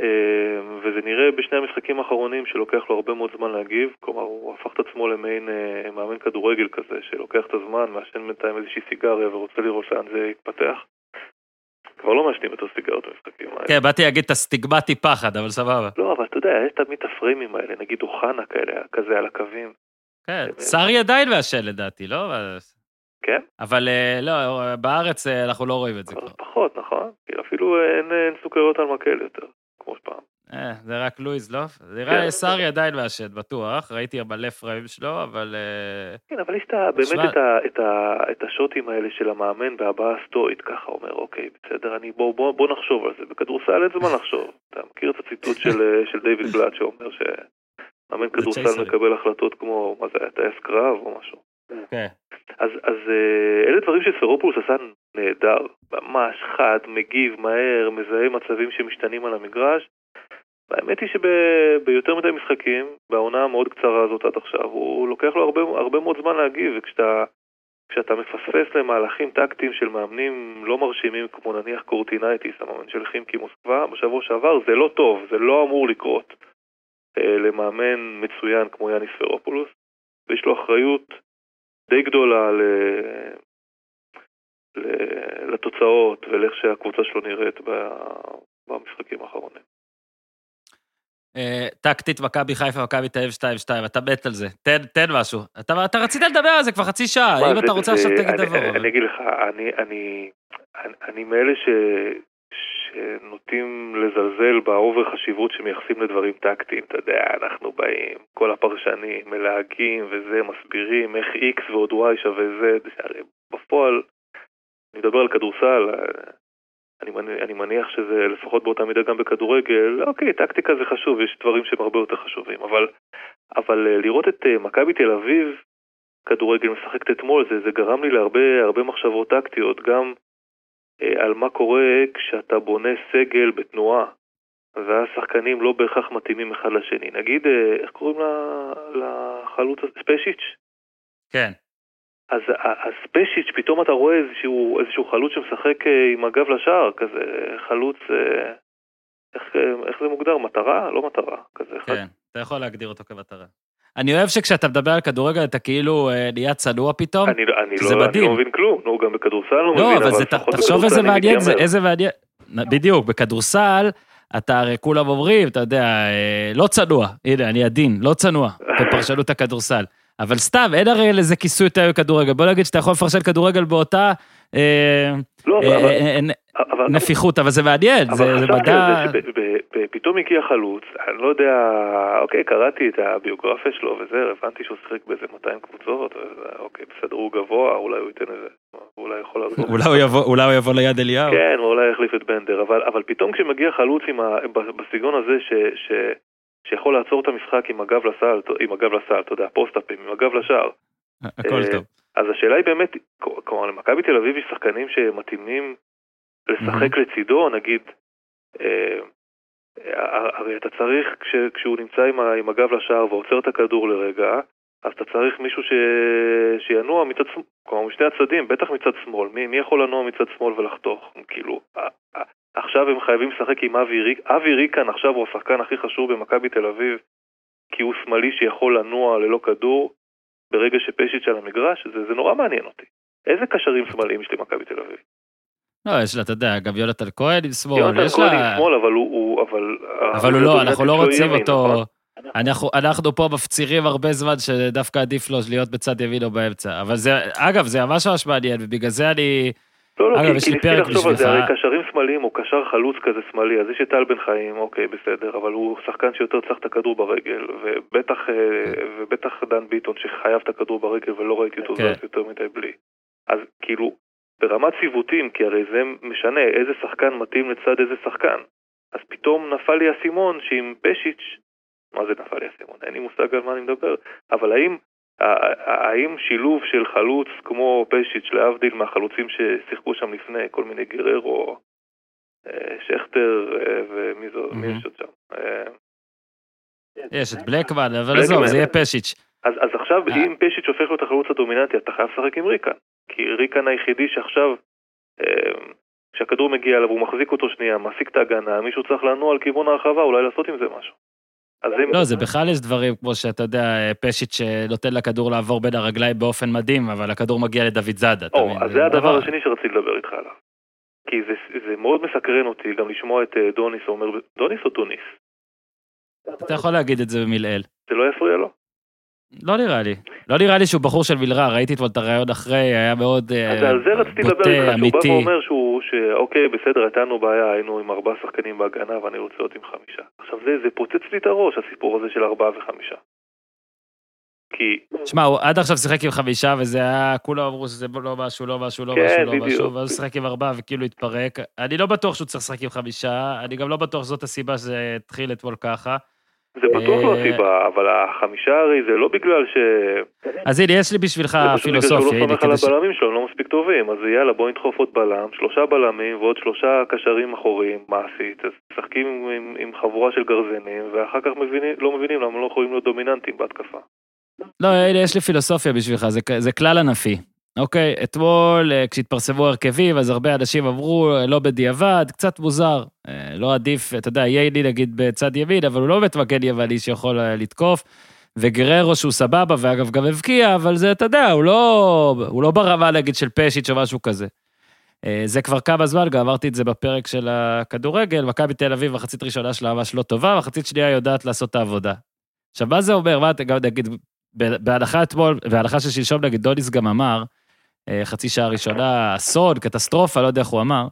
אמ, וזה נראה בשני המשחקים האחרונים שלוקח לו הרבה מאוד זמן להגיב, כלומר הוא הפך את עצמו למעין אה, מאמן כדורגל כזה, שלוקח את הזמן, מעשן בינתיים איזושהי סיגריה ורוצה לראות לאן זה יתפתח. כבר לא מעשנים את הסיגריות במשחקים האלה. כן, באתי להגיד את הסטיגמטי פחד, אבל סבבה. לא, אבל אתה יודע, יש תמיד את הפריימים האלה, נגיד אוחנה כאלה, כזה על הקווים. כן, סארי עדיין מעשן לדעתי, לא? כן? אבל אה, לא, בארץ אה, אנחנו לא רואים את זה כבר. פחות, נכון? אפילו אין סוכריות על מקל יותר. כמו פעם. אה, זה רק לואיז, לא? נראה לי כן. סארי עדיין מעשן, בטוח, ראיתי מלא פריים שלו, אבל... אה, כן, אבל יש באמת את השוטים האלה של המאמן בהבעה סטואית, ככה אומר, אוקיי, בסדר, בוא נחשוב על זה. בכדורסל אין זמן לחשוב. אתה מכיר את הציטוט של אה, דיוויד בלאט שאומר שמאמן כדורסל מקבל החלטות כמו, מה זה היה, טייס קרב או משהו. כן. אז, אז אלה דברים שסרופולוס עשה נהדר, ממש חד, מגיב מהר, מזהה מצבים שמשתנים על המגרש. והאמת היא שביותר מדי משחקים, בעונה המאוד קצרה הזאת עד עכשיו, הוא לוקח לו הרבה, הרבה מאוד זמן להגיב, וכשאתה כשאתה מפספס למהלכים טקטיים של מאמנים לא מרשימים כמו נניח קורטינייטיס, המאמן של חימקי מוסקבה, בשבוע שעבר זה לא טוב, זה לא אמור לקרות אה, למאמן מצוין כמו יאניס פרופולוס, ויש לו אחריות די גדולה לתוצאות ולאיך שהקבוצה שלו נראית במשחקים האחרונים. אה, טקטית, מכבי חיפה, מכבי תל אביב 2-2, אתה מת על זה. תן, תן משהו. אתה, אתה רצית לדבר על זה כבר חצי שעה, אם אתה רוצה עכשיו תגיד דבר. אני, אני אגיד לך, אני, אני, אני, אני מאלה ש, שנוטים לזלזל באובר חשיבות שמייחסים לדברים טקטיים. אתה יודע, אנחנו באים, כל הפרשנים, מלהגים וזה, מסבירים איך X ועוד Y שווה Z, בפועל אני מדבר על כדורסל, אני, מניח, אני מניח שזה לפחות באותה מידה גם בכדורגל, אוקיי, טקטיקה זה חשוב, יש דברים שהם הרבה יותר חשובים, אבל אבל אה, לראות את אה, מכבי תל אביב כדורגל משחקת אתמול, זה, זה גרם לי להרבה הרבה מחשבות טקטיות, גם אה, על מה קורה כשאתה בונה סגל בתנועה, והשחקנים לא בהכרח מתאימים אחד לשני. נגיד, אה, איך קוראים לחלוץ הזה? ספשיץ'? כן. אז הספשיץ', פתאום אתה רואה איזשהו, איזשהו חלוץ שמשחק אה, עם הגב לשער, כזה חלוץ, אה, איך, איך זה מוגדר? מטרה? לא מטרה, כזה אחד. כן, אתה יכול להגדיר אותו כמטרה. אני אוהב שכשאתה מדבר על כדורגל אתה כאילו אה, נהיה צנוע פתאום, אני, לא- אני זה לא, מדהים. אני לא מבין כלום, נו, גם בכדורסל לא, לא מבין, אבל, אבל תחשוב איזה מעניין זה, איזה מעניין, בדיוק, בכדורסל, אתה הרי כולם אומרים, אתה יודע, לא צנוע, הנה, אני עדין, לא צנוע, בפרשנות הכדורסל. אבל סתם, אין הרי לזה כיסוי יותר בכדורגל. בוא נגיד שאתה יכול לפרשן כדורגל באותה אה, לא, אה, אה, נפיחות, אבל זה מעניין, זה מדע... פתאום הגיע חלוץ, אני לא יודע, אוקיי, קראתי את הביוגרפיה שלו וזה, הבנתי שהוא שיחק באיזה 200 קבוצות, אוקיי, בסדר, הוא גבוה, אולי הוא ייתן איזה, אולי יכול לעזור. אולי הוא יבוא ליד אליהו. כן, אולי יחליף את בנדר, אבל פתאום כשמגיע חלוץ בסגנון הזה, שיכול לעצור את המשחק עם הגב לסל, עם הגב לסל, אתה יודע, פוסט-אפים, עם הגב לשער. הכל טוב. אז השאלה היא באמת, כלומר למכבי תל אביב יש שחקנים שמתאימים לשחק לצידו, נגיד, אה, הרי אתה צריך, כש, כשהוא נמצא עם, עם הגב לשער ועוצר את הכדור לרגע, אז אתה צריך מישהו ש... שינוע מצד שמאל, כלומר משני הצדדים, בטח מצד שמאל, מי, מי יכול לנוע מצד שמאל ולחתוך? כאילו, עכשיו הם חייבים לשחק עם אבי ריק, אבי ריקן עכשיו הוא השחקן הכי חשוב במכבי תל אביב, כי הוא שמאלי שיכול לנוע ללא כדור, ברגע שפשיץ' על המגרש, זה, זה נורא מעניין אותי. איזה קשרים שמאליים יש למכבי תל אביב? לא, יש לה, אתה יודע, גם יונתן כהן עם שמאל, יונתן כהן עם שמאל, אבל הוא... אבל, אבל הוא לא, אנחנו לא רוצים אותו... נכון? אנחנו, אנחנו פה מפצירים הרבה זמן שדווקא עדיף לו להיות בצד ימין או באמצע. אבל זה, אגב, זה ממש ממש מעניין, ובגלל זה אני... לא, לא, אגב, כי, כי ניסיתי לחשוב על זה, הרי קשרים שמאליים הוא קשר חלוץ כזה שמאלי, אז יש את טל בן חיים, אוקיי, בסדר, אבל הוא שחקן שיותר צריך את הכדור ברגל, ובטח, אה, כן. ובטח דן ביטון שחייב את הכדור ברגל ולא ראיתי אותו כן. זז יותר מדי בלי. אז כאילו, ברמת ציוותים, כי הרי זה משנה איזה שחקן מתאים לצד איזה שחקן. אז פתאום נפל לי האסימון שעם פשיץ', מה זה נפל לי האסימון? אין לי מושג על מה אני מדבר, אבל האם האם שילוב של חלוץ כמו פשיץ', להבדיל מהחלוצים ששיחקו שם לפני, כל מיני גררו, אה, שכטר אה, ומי יש עוד שם? אה, יש את בלקמן, אבל עזוב, זה יהיה פשיץ'. אז, אז עכשיו, אם פשיץ' הופך להיות החלוץ הדומיננטי, אתה חייב לשחק עם ריקן. כי ריקן היחידי שעכשיו, כשהכדור מגיע אליו, הוא מחזיק אותו שנייה, מעסיק את ההגנה, מישהו צריך לנוע על כיוון הרחבה, אולי לעשות עם זה משהו. לא, זה בכלל יש דברים כמו שאתה יודע, פשיץ' שנותן לכדור לעבור בין הרגליים באופן מדהים, אבל הכדור מגיע לדוידזאדה. או, אז זה הדבר השני שרציתי לדבר איתך עליו. כי זה, זה מאוד מסקרן אותי גם לשמוע את אה, דוניס אומר, דוניס או טוניס? אתה יכול להגיד את זה במלעיל. זה לא יפריע לו? לא נראה לי. לא נראה לי שהוא בחור של מלרע, ראיתי אתמול את הרעיון אחרי, היה מאוד בוטה, אמיתי. אז על זה רציתי לדבר איתך, שהוא בא ואומר שהוא, שאוקיי, בסדר, הייתה לנו בעיה, היינו עם ארבעה שחקנים בהגנה ואני רוצה להיות עם חמישה. עכשיו זה, זה פוצץ לי את הראש, הסיפור הזה של ארבעה וחמישה. כי... שמע, הוא עד עכשיו שיחק עם חמישה, וזה היה, כולם אמרו שזה לא משהו, לא משהו, לא משהו, לא משהו, ואז הוא שיחק עם ארבעה וכאילו התפרק. אני לא בטוח שהוא צריך לשחק עם חמישה, אני גם לא בטוח שזאת הסיבה שזה התחיל אתמול ככה. זה בטוח לא אה, הסיבה, אבל החמישה הרי זה לא בגלל ש... אז הנה, יש לי בשבילך פילוסופיה. זה פשוט בגלל שהוא לא סומך על הבלמים שלו, הם לא מספיק טובים, אז יאללה, בוא נדחוף עוד בלם, שלושה בלמים ועוד שלושה קשרים אחוריים, מעשית, אז משחקים עם, עם חבורה של גרזנים, ואחר כך מבינים, לא מבינים למה לא יכולים להיות דומיננטים בהתקפה. לא, הנה, יש לי פילוסופיה בשבילך, זה, זה כלל ענפי. אוקיי, אתמול אה, כשהתפרסמו הרכבים, אז הרבה אנשים אמרו, אה, לא בדיעבד, קצת מוזר. אה, לא עדיף, אתה יודע, יילי נגיד בצד ימין, אבל הוא לא באמת מגן יווני שיכול לתקוף. וגררו שהוא סבבה, ואגב גם הבקיע, אבל זה, אתה יודע, הוא לא, הוא לא ברמה נגיד של פשיץ' או משהו כזה. זה כבר כמה זמן, גם אמרתי את זה בפרק של הכדורגל, מכבי תל אביב, מחצית ראשונה שלה ממש לא טובה, מחצית שנייה יודעת לעשות את העבודה. עכשיו, מה זה אומר? מה אתה גם נגיד, בהנחה אתמול, בהנחה ששלשום נגיד דוניס גם אמר, חצי שעה ראשונה, אסון, קטסטרופה, לא יודע איך הוא אמר,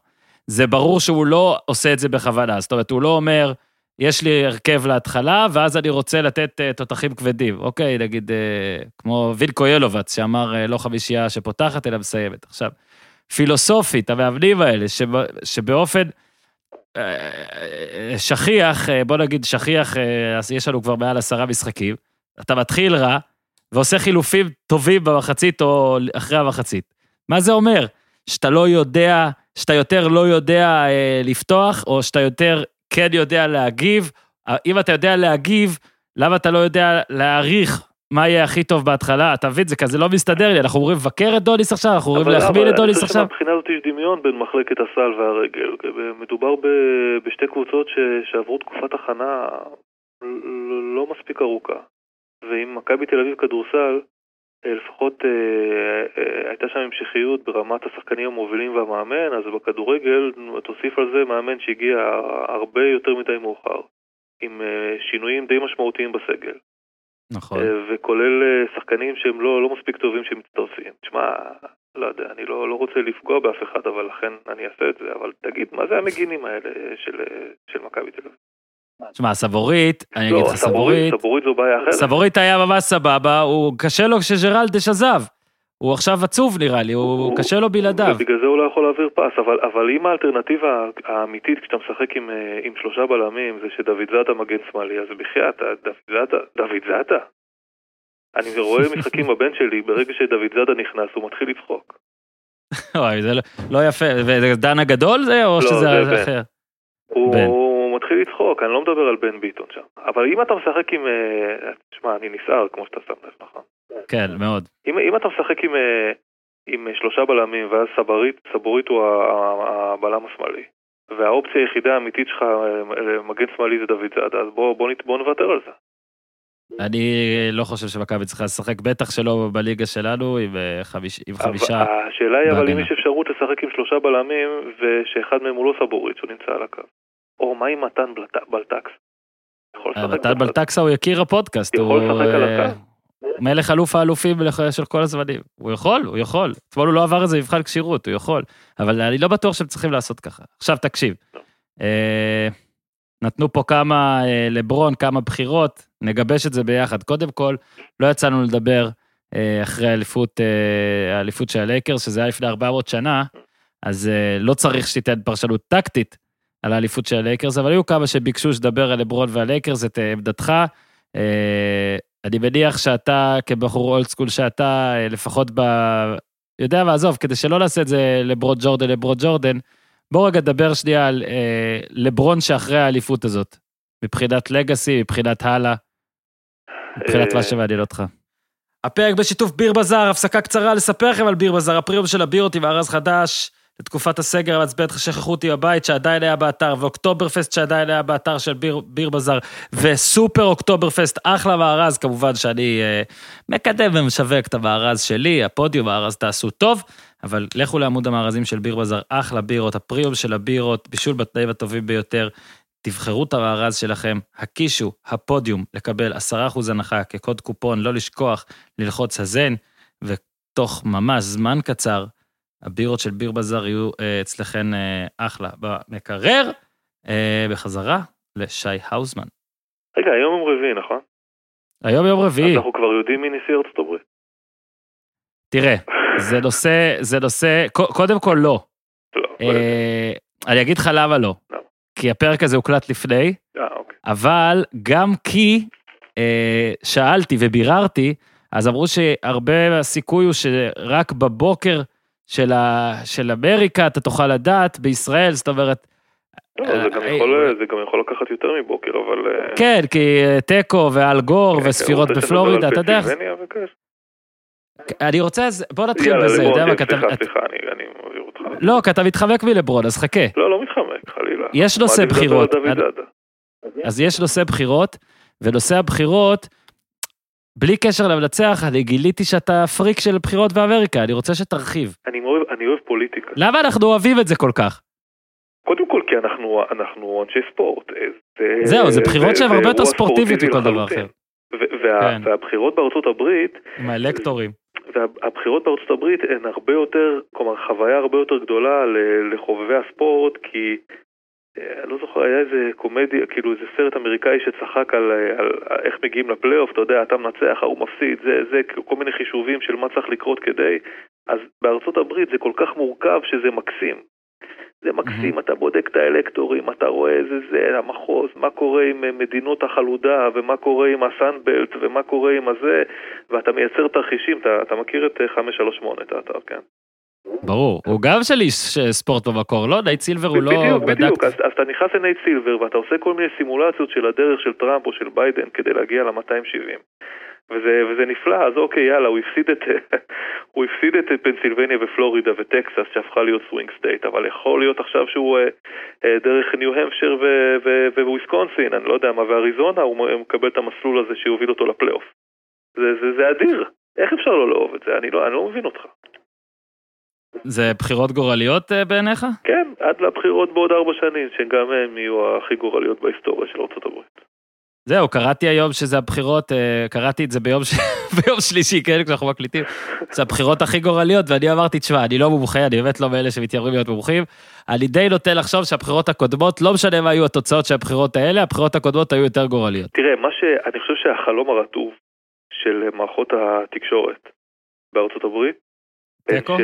זה ברור שהוא לא עושה את זה בכוונה. זאת אומרת, הוא לא אומר, יש לי הרכב להתחלה, ואז אני רוצה לתת uh, תותחים כבדים. אוקיי, נגיד, uh, כמו וילקו ילובץ, שאמר לא חמישייה שפותחת, אלא מסיימת. עכשיו, פילוסופית, המאמנים האלה, שבא, שבאופן שכיח, בוא נגיד שכיח, יש לנו כבר מעל עשרה משחקים, אתה מתחיל רע, ועושה חילופים טובים במחצית או אחרי המחצית. מה זה אומר? שאתה לא יודע, שאתה יותר לא יודע אה, לפתוח, או שאתה יותר כן יודע להגיב? אם אתה יודע להגיב, למה אתה לא יודע להעריך מה יהיה הכי טוב בהתחלה, אתה מבין, זה כזה לא מסתדר לי, אנחנו אומרים לבקר את דוניס עכשיו, אנחנו אומרים להחמיא את דוניס עכשיו. שמבחינה הזאת יש דמיון בין מחלקת הסל והרגל. מדובר ב, בשתי קבוצות ש, שעברו תקופת הכנה לא מספיק ארוכה. ועם מכבי תל אביב כדורסל, אה, לפחות אה, אה, הייתה שם המשכיות ברמת השחקנים המובילים והמאמן, אז בכדורגל תוסיף על זה מאמן שהגיע הרבה יותר מדי מאוחר, עם אה, שינויים די משמעותיים בסגל. נכון. אה, וכולל אה, שחקנים שהם לא, לא מספיק טובים שמצטרפים. תשמע, לא יודע, אני לא, לא רוצה לפגוע באף אחד, אבל לכן אני אעשה את זה. אבל תגיד, מה זה המגינים האלה של, של מכבי תל אביב? תשמע, סבורית, אני לא, אגיד לך, סבורית, סבורית זו בעיה אחרת. סבורית היה ממש סבבה, הוא קשה לו כשג'רלדש עזב. הוא עכשיו עצוב נראה לי, הוא, הוא קשה לו בלעדיו. ובגלל זה הוא לא יכול להעביר פס, אבל, אבל אם האלטרנטיבה האמיתית כשאתה משחק עם, אה, עם שלושה בלמים זה שדוד זאדה מגן שמאלי, אז בחייאת, דוד זאדה, דוד זאדה. אני רואה משחקים הבן שלי, ברגע שדוד זאדה נכנס הוא מתחיל לצחוק. וואי, זה לא, לא יפה, וזה דן הגדול זה, או לא, שזה זה אחר? הוא מתחיל לצחוק, אני לא מדבר על בן ביטון שם. אבל אם אתה משחק עם... אה, תשמע, אני נסער כמו שאתה שם לב, נכון? כן, מאוד. אם, אם אתה משחק עם, אה, עם שלושה בלמים ואז סברית, סבורית הוא הבלם השמאלי והאופציה היחידה האמיתית שלך אה, למגן שמאלי זה דוד זאדה, אז בוא, בוא, בוא נוותר על זה. אני לא חושב שמכבי צריכה לשחק, בטח שלא בליגה שלנו, עם, אה, חמיש, עם חמישה. השאלה היא אבל אם. יש אפשרות לשחק עם שלושה בלמים ושאחד מהם הוא לא סבורית שהוא נמצא על הקו. או מה עם מתן בלט- בלטקס? מתן בצד. בלטקסה הוא יקיר הפודקאסט, יכול הוא לשחק על אה, הקו. מלך אלוף האלופים של כל הזמנים. הוא יכול, הוא יכול. אתמול הוא לא עבר איזה מבחן כשירות, הוא יכול. אבל אני לא בטוח שהם צריכים לעשות ככה. עכשיו תקשיב. אה, נתנו פה כמה אה, לברון, כמה בחירות, נגבש את זה ביחד. קודם כל, לא יצאנו לדבר אחרי האליפות, האליפות של הלייקרס, שזה היה לפני 400 שנה, אז לא צריך שתיתן פרשנות טקטית על האליפות של הלייקרס, אבל היו כמה שביקשו שתדבר על לברון והלייקרס, את אה, עמדתך. אה, אני מניח שאתה, כבחור old school שאתה, אה, לפחות ב... יודע מה, עזוב, כדי שלא נעשה את זה לברון ג'ורדן, לברון ג'ורדן, בוא רגע נדבר שנייה על אה, לברון שאחרי האליפות הזאת, מבחינת לגאסי, מבחינת הלאה, מבחינת מה שמעניין אותך. הפרק בשיתוף ביר בזאר, הפסקה קצרה לספר לכם על ביר בזאר, הפריום של הבירות עם ארז חדש, לתקופת הסגר המעצבנת שכחו אותי בבית, שעדיין היה באתר, ואוקטובר פסט שעדיין היה באתר של ביר, ביר בזאר, וסופר אוקטובר פסט, אחלה מארז, כמובן שאני אה, מקדם ומשווק את המארז שלי, הפודיום, הארז תעשו טוב, אבל לכו לעמוד המארזים של ביר בזאר, אחלה בירות, הפריום של הבירות, בישול בתנאים הטובים ביותר. תבחרו את המארז שלכם, הקישו, הפודיום, לקבל 10% הנחה כקוד קופון, לא לשכוח ללחוץ הזן, ותוך ממש זמן קצר, הבירות של ביר בזאר יהיו אה, אצלכם אה, אחלה במקרר. אה, בחזרה לשי האוזמן. רגע, היום יום רביעי, נכון? היום יום רביעי, אנחנו כבר יודעים מי נשיא ארצות הברית. תראה, זה נושא, זה נושא, קודם כל לא. לא. אני אגיד לך למה לא. כי הפרק הזה הוקלט לפני, אוקיי. אבל גם כי שאלתי וביררתי, אז אמרו שהרבה הסיכוי הוא שרק בבוקר של, ה, של אמריקה אתה תוכל לדעת, בישראל, זאת אומרת, לא, זה גם אה, יכול- זה גם יכול לקחת יותר מבוקר, אבל... אה, כן, כי אה, תיקו ואל גור כן, וספירות רוצה שנדבר בפלורידה, אתה יודע? אני רוצה, אז בוא נתחיל בזה, יודע מה, כן, כי אתה- סליחה, סליחה, אני- מעביר אותך. לא, כי אתה מתחמק מלברון, אז חכה. לא, לא מתחמק, חלילה. יש נושא בחירות. אז יש נושא בחירות, ונושא הבחירות, בלי קשר למנצח, אני גיליתי שאתה פריק של בחירות באמריקה, אני רוצה שתרחיב. אני אוהב- אני אוהב פוליטיקה. למה אנחנו אוהבים את זה כל כך? קודם כל כי אנחנו אנחנו אנשי ספורט. אה, זה- זהו, זה בחירות שהן הרבה יותר ספורטיביות ספורטיבי מכל דבר. אחר. וה- כן. והבחירות בארצות הברית, עם האלקטורים. והבחירות בארצות הברית הן הרבה יותר, כלומר חוויה הרבה יותר גדולה לחובבי הספורט, כי אני לא זוכר, היה איזה קומדיה, כאילו איזה סרט אמריקאי שצחק על, אה, על איך מגיעים לפלייאוף, אתה יודע, אתה מנצח, ההוא מפסיד, זה, זה כל מיני חישובים של מה צריך לקרות כדי, אז בארצות הברית זה כל כך מורכב שזה מקסים. זה מקסים, אתה בודק את האלקטורים, אתה רואה איזה זה, המחוז, מה קורה עם אה, מדינות החלודה, ומה קורה עם הסאנבלט, ומה קורה עם הזה, ואתה מייצר תרחישים, אתה, אתה מכיר את אה, 538, את האתר, כן? ברור. הוא גם של איש ספורט במקור, לא? נייט סילבר הוא לא... בדיוק, בדק- בדיוק, אז, אז אתה נכנס לנייט סילבר ואתה עושה כל מיני סימולציות של הדרך של טראמפ או של ביידן כדי להגיע ל-270. וזה, וזה נפלא, אז אוקיי, יאללה, הוא הפסיד את, הוא הפסיד את פנסילבניה ופלורידה וטקסס שהפכה להיות swing state, אבל יכול להיות עכשיו שהוא אה, אה, דרך ניו-המפשייר ו- ו- וויסקונסין, אני לא יודע מה, ואריזונה, הוא מ- מקבל את המסלול הזה שיוביל אותו לפלייאוף. זה, זה, זה אדיר, איך אפשר לא לאהוב את זה? אני לא, אני לא מבין אותך. זה בחירות גורליות אה, בעיניך? כן, עד לבחירות בעוד ארבע שנים, שגם הם יהיו הכי גורליות בהיסטוריה של ארה"ב. זהו, קראתי היום שזה הבחירות, אה, קראתי את זה ביום, ש... ביום שלישי, כן, כשאנחנו מקליטים, זה הבחירות הכי גורליות, ואני אמרתי, תשמע, אני לא מומחה, אני באמת לא מאלה שמתיימרים להיות מומחים, אני די נוטה לחשוב שהבחירות הקודמות, לא משנה מה היו התוצאות של הבחירות האלה, הבחירות הקודמות היו יותר גורליות. תראה, מה שאני חושב שהחלום הרטוב של מערכות התקשורת בארצות הברית, תיקו? ש...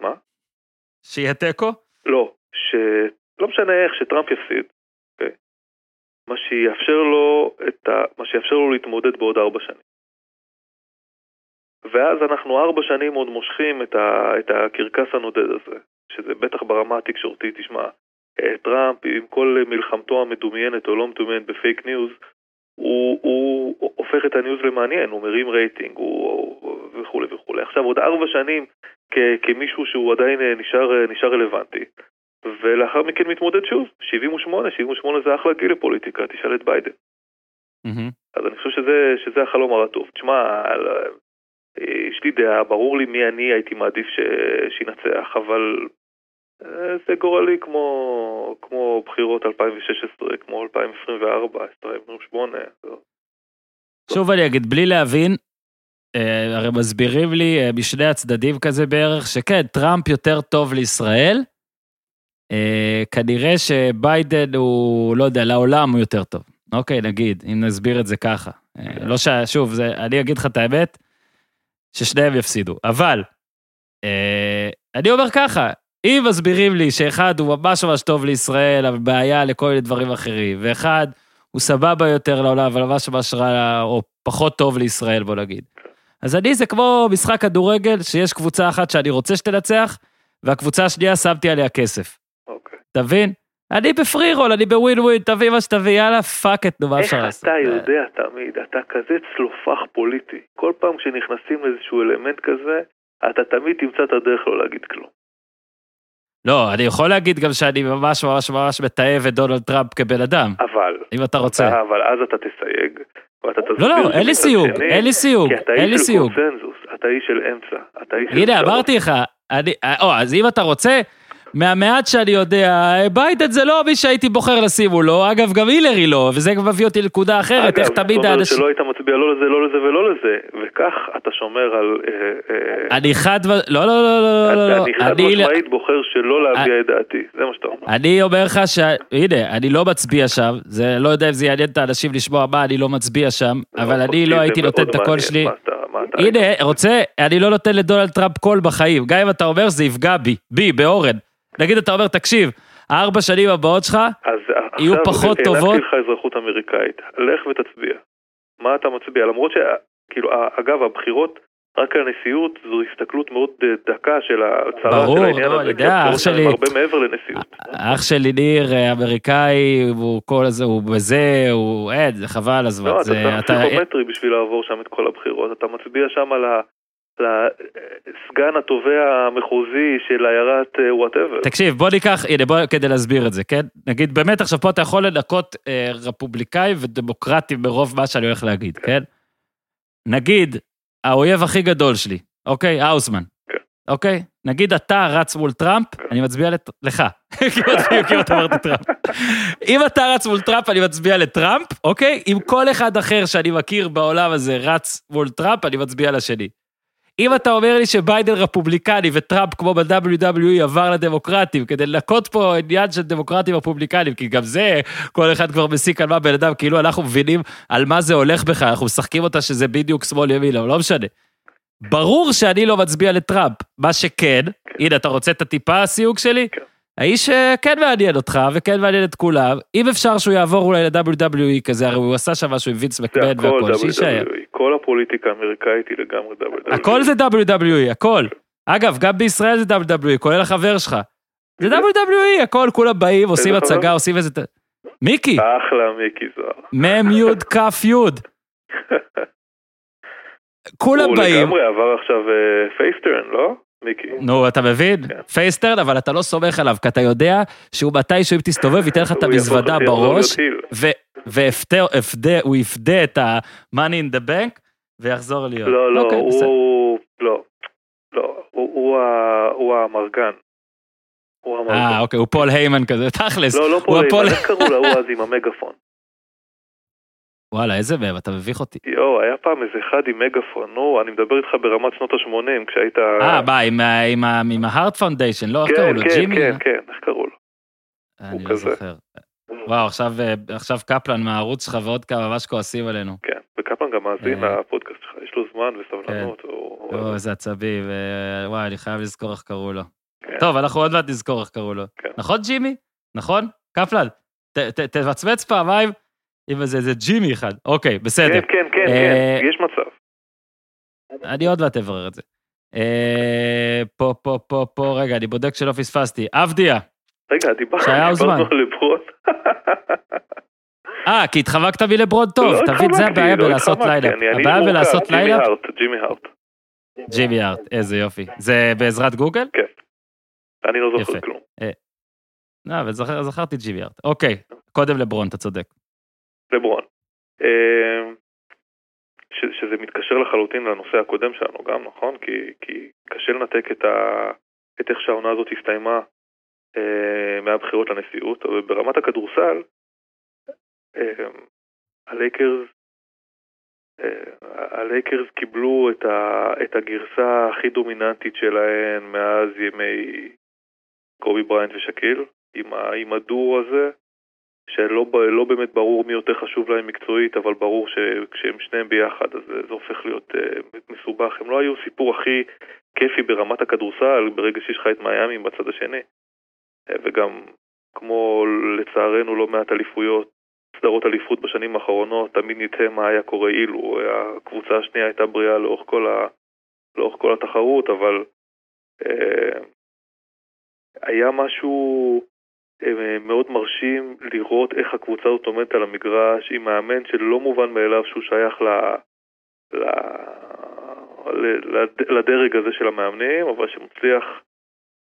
מה? שיהיה תיקו? לא, שלא משנה איך, שטראמפ יפסיד, אוקיי? מה שיאפשר לו את ה... מה שיאפשר לו להתמודד בעוד ארבע שנים. ואז אנחנו ארבע שנים עוד מושכים את, ה... את הקרקס הנודד הזה, שזה בטח ברמה התקשורתית, תשמע, אה, טראמפ עם כל מלחמתו המדומיינת או לא מדומיינת ב fake news, הוא, הוא הופך את ה news למעניין, הוא מרים רייטינג הוא, וכולי וכולי. עכשיו עוד ארבע שנים כ- כמישהו שהוא עדיין אה, נשאר, אה, נשאר רלוונטי, ולאחר מכן מתמודד שוב, 78, 78 זה אחלה גיל לפוליטיקה, תשאל את ביידן. מהמם. אז אני חושב שזה, שזה החלום הרטוב. תשמע, על- אה, יש לי דעה, ברור לי מי אני הייתי מעדיף ש... שינצח, אבל זה גורלי כמו, כמו בחירות 2016, כמו 2024, 2028. זה- שוב אני אגיד, בלי להבין, הרי מסבירים לי אה, משני הצדדים כזה בערך, שכן, טראמפ יותר טוב לישראל, אה, כנראה שביידן הוא, לא יודע, לעולם הוא יותר טוב. אוקיי, נגיד, אם נסביר את זה ככה. אה, לא ש... שוב, זה, אני אגיד לך את האמת, ששניהם יפסידו. אבל, אה, אני אומר ככה, אם מסבירים לי שאחד הוא ממש ממש טוב לישראל, אבל בעיה לכל מיני דברים אחרים, ואחד הוא סבבה יותר לעולם, אבל ממש ממש רע, או פחות טוב לישראל, בוא נגיד. אז אני זה כמו משחק כדורגל, שיש קבוצה אחת שאני רוצה שתנצח, והקבוצה השנייה שמתי עליה כסף. אוקיי. אתה מבין? אני ב free roll, אני בווין ווין, תביא מה שתביא, יאללה, fuck it, נו, מה איך אפשר לעשות? אתה יודע תמיד, אתה כזה צלופח פוליטי. כל פעם כשנכנסים לאיזשהו אלמנט כזה, אתה תמיד תמצא את הדרך לא להגיד כלום. לא, אני יכול להגיד גם שאני ממש ממש ממש מתעב את דונלד טראמפ כבן אדם, אבל, אם אתה רוצה. אתה, אבל אז אתה תסייג, ואתה תסביר לא, לא, אין לי סיוג, שני, אין לי סיוג, כי אתה אין לי איש של סיוג. קונצנזוס, אתה איש של אמצע, אתה איש של... הנה. אמרתי לך, אני, או, אז אם אתה רוצה, מהמעט שאני יודע, ביידן זה לא מי שהייתי בוחר לשים מולו, אגב, גם הילרי לא, וזה גם מביא אותי לנקודה אחרת, איך תמיד זאת אומרת האנשים... שלא היית מצביע לא לזה, לא לזה ולא לזה, וכך אתה שומר על... אה, אה, אני חד... לא, לא, לא, לא, לא, לא, אני חד אני... אה, משמעית בוחר שלא להביע את דעתי, זה מה שאתה אומר. אני אומר לך ש... הנה, אני לא מצביע שם, זה לא יודע אם זה יעניין את האנשים לשמוע מה אני לא מצביע שם, אבל אני לא זה הייתי נותן את הקול שלי. הנה, רוצה, אני לא נותן לדונלד טראמפ קול בחיים, גם אם אתה אומר שזה יפגע בי, בי, באורן. נגיד אתה אומר, תקשיב, הארבע שנים הבאות שלך, אז יהיו עכשיו פחות הענקתי טובות. לך אזרחות אמריקאית, לך ותצביע. מה אתה מצביע? למרות ש... כאילו, אגב, הבחירות רק על הנשיאות זו הסתכלות מאוד אה, דקה של הצהרה ברור, של העניין לא, הזה, אני כי יודע, אח שלי- הרבה מעבר לנשיאות. אח שלי ניר אה, אמריקאי, הוא כל הזה, הוא בזה, הוא עד, זה חבל הזמן. לא, אתה זה- צריך אתה- פסיכומטרי בשביל לעבור שם את כל הבחירות, אתה מצביע שם על ה- לסגן התובע המחוזי של עיירת whatever. תקשיב, בוא ניקח, הנה, בוא, כדי להסביר את זה, כן? נגיד, באמת עכשיו פה אתה יכול לנקות אה, רפובליקאים ודמוקרטים ברוב מה שאני הולך להגיד, כן? נגיד, האויב הכי גדול שלי, אוקיי? האוזמן. כן. אוקיי? נגיד אתה רץ מול טראמפ, אני מצביע לת... לך. כמעט כמעט אמרתי טראמפ. אם אתה רץ מול טראמפ, אני מצביע לטראמפ, אוקיי? אם כל אחד אחר שאני מכיר בעולם הזה רץ מול טראמפ, אני מצביע לשני. אם אתה אומר לי שביידן רפובליקני וטראמפ כמו ב-WWE עבר לדמוקרטים, כדי לנקות פה עניין של דמוקרטים רפובליקנים, כי גם זה, כל אחד כבר מסיק על מה בן אדם, כאילו אנחנו מבינים על מה זה הולך בכלל, אנחנו משחקים אותה שזה בדיוק שמאל ימין, אבל לא משנה. ברור שאני לא מצביע לטראמפ, מה שכן, הנה, אתה רוצה את הטיפה הסיוג שלי? כן. האיש אה, כן מעניין אותך וכן מעניין את כולם, אם אפשר שהוא יעבור אולי ל-WWE כזה, הרי הוא עשה שם משהו עם וינס מקמן הכל והכל, שיישאר. WWE. כל הפוליטיקה האמריקאית היא לגמרי WWE. הכל זה WWE, הכל. אגב, גם בישראל זה WWE, כולל החבר שלך. זה WWE, הכל, כולם באים, עושים? הצגה, עושים איזה... מיקי, אחלה מיקי זוהר. מ' י' כ' י'. כולם הוא באים. לגמרי עבר עכשיו face turn, לא? מיקי. נו, אתה מבין? כן. face turn, אבל אתה לא סומך עליו, כי אתה יודע שהוא מתישהו אם תסתובב, ייתן לך את הוא המזוודה בראש. והוא יפדה את ה-money in the bank, ויחזור להיות. לא, לא, אוקיי. הוא... לא. לא, הוא- הוא הוא האמרגן. הוא אה. אוקיי, הוא פול היימן כזה, תכלס. לא, לא הוא פול, הפול- איך קראו להוא אז עם המגפון? וואלה, איזה מהם, אתה מביך אותי. יואו, היה פעם איזה אחד עם מגפון, נו, אני מדבר איתך ברמת שנות ה-80, כשהיית... אה, מה, עם ה Hart Foundation, לא, איך קראו כן, לו? כן, ג'ימי? כן, כן, איך קראו לו? אני לא. זוכר. וואו, עכשיו, אה, עכשיו קפלן מהערוץ שלך ועוד כמה ממש כועסים עלינו. כן, וקפלן גם מאזין אה. לפודקאסט שלך, יש לו זמן וסבלנות. הוא- או, איזה עצבי, ווואי, אני חייב לזכור איך קראו לו. כן. טוב, אנחנו עוד מעט נזכור איך קראו לו. כן. נכון, ג'ימי? נכון? קפלן, ת- ת- תמצמץ פעמיים עם איזה איזה ג'ימי אחד. אוקיי, בסדר. כן, כן, כן, אה, כן, יש מצב. אני עוד מעט אברר את זה. אה, פה, פה, פה, פה, רגע, אני בודק שלא פספסתי. אבדיה. רגע, דיברנו על לברון. אה, כי התחמקת מלברון טוב, לא תבין, זה הבעיה לא בלעשות אני הבעיה בלעשות ג'ימי ליינאפ, הארט, ג'ימי הארט. ג'ימי ארט, איזה יופי. זה בעזרת גוגל? אני לא זוכר. כלום. לא, אבל זכר- זכרתי ג'ימי ארט. אוקיי, קודם לברון, אתה צודק. לברון. אה, ש- שזה מתקשר לחלוטין לנושא הקודם שלנו גם, נכון? כי, כי קשה לנתק את, ה, את איך שהעונה הזאת הסתיימה אה, מהבחירות לנשיאות, אבל ברמת הכדורסל, אה, הלייקרס, אה, הלייקרס קיבלו את, ה, את הגרסה הכי דומיננטית שלהן מאז ימי קובי בריינט ושקיל, עם, עם הדור הזה, שלא לא באמת ברור מי יותר חשוב להם מקצועית, אבל ברור שכשהם שניהם ביחד אז זה הופך להיות אה, מסובך. הם לא היו סיפור הכי כיפי ברמת הכדורסל ברגע שיש לך את מיאמי בצד השני. Uh, וגם כמו לצערנו לא מעט אליפויות, סדרות אליפות בשנים האחרונות, תמיד נתהה מה היה קורה אילו הקבוצה השנייה הייתה בריאה לאורך כל, ה, לאורך כל התחרות, אבל uh, היה משהו מאוד מרשים לראות איך הקבוצה הזאת עומדת על המגרש עם מאמן שלא מובן מאליו שהוא שייך ל... ל... ל- לד- לדרג הזה של המאמנים, אבל שמצליח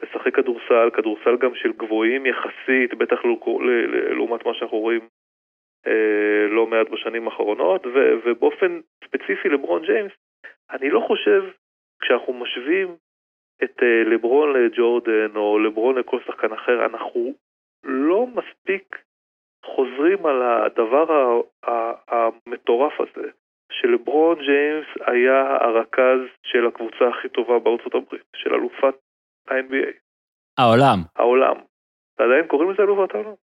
לשחק כדורסל, כדורסל גם של גבוהים יחסית, בטח לא- לעומת מה שאנחנו רואים אה, לא מעט בשנים האחרונות, ו- ובאופן ספציפי לברון ג'יימס, אני לא חושב, כשאנחנו משווים את אה, לברון לג'ורדן או לברון לכל שחקן אחר, אנחנו לא מספיק חוזרים על הדבר המטורף הזה, שלברון ג'יימס היה הרכז של הקבוצה הכי טובה בארצות הברית, של אלופת ה-NBA, העולם. העולם. ועדיין קוראים לזה אלופת העולם.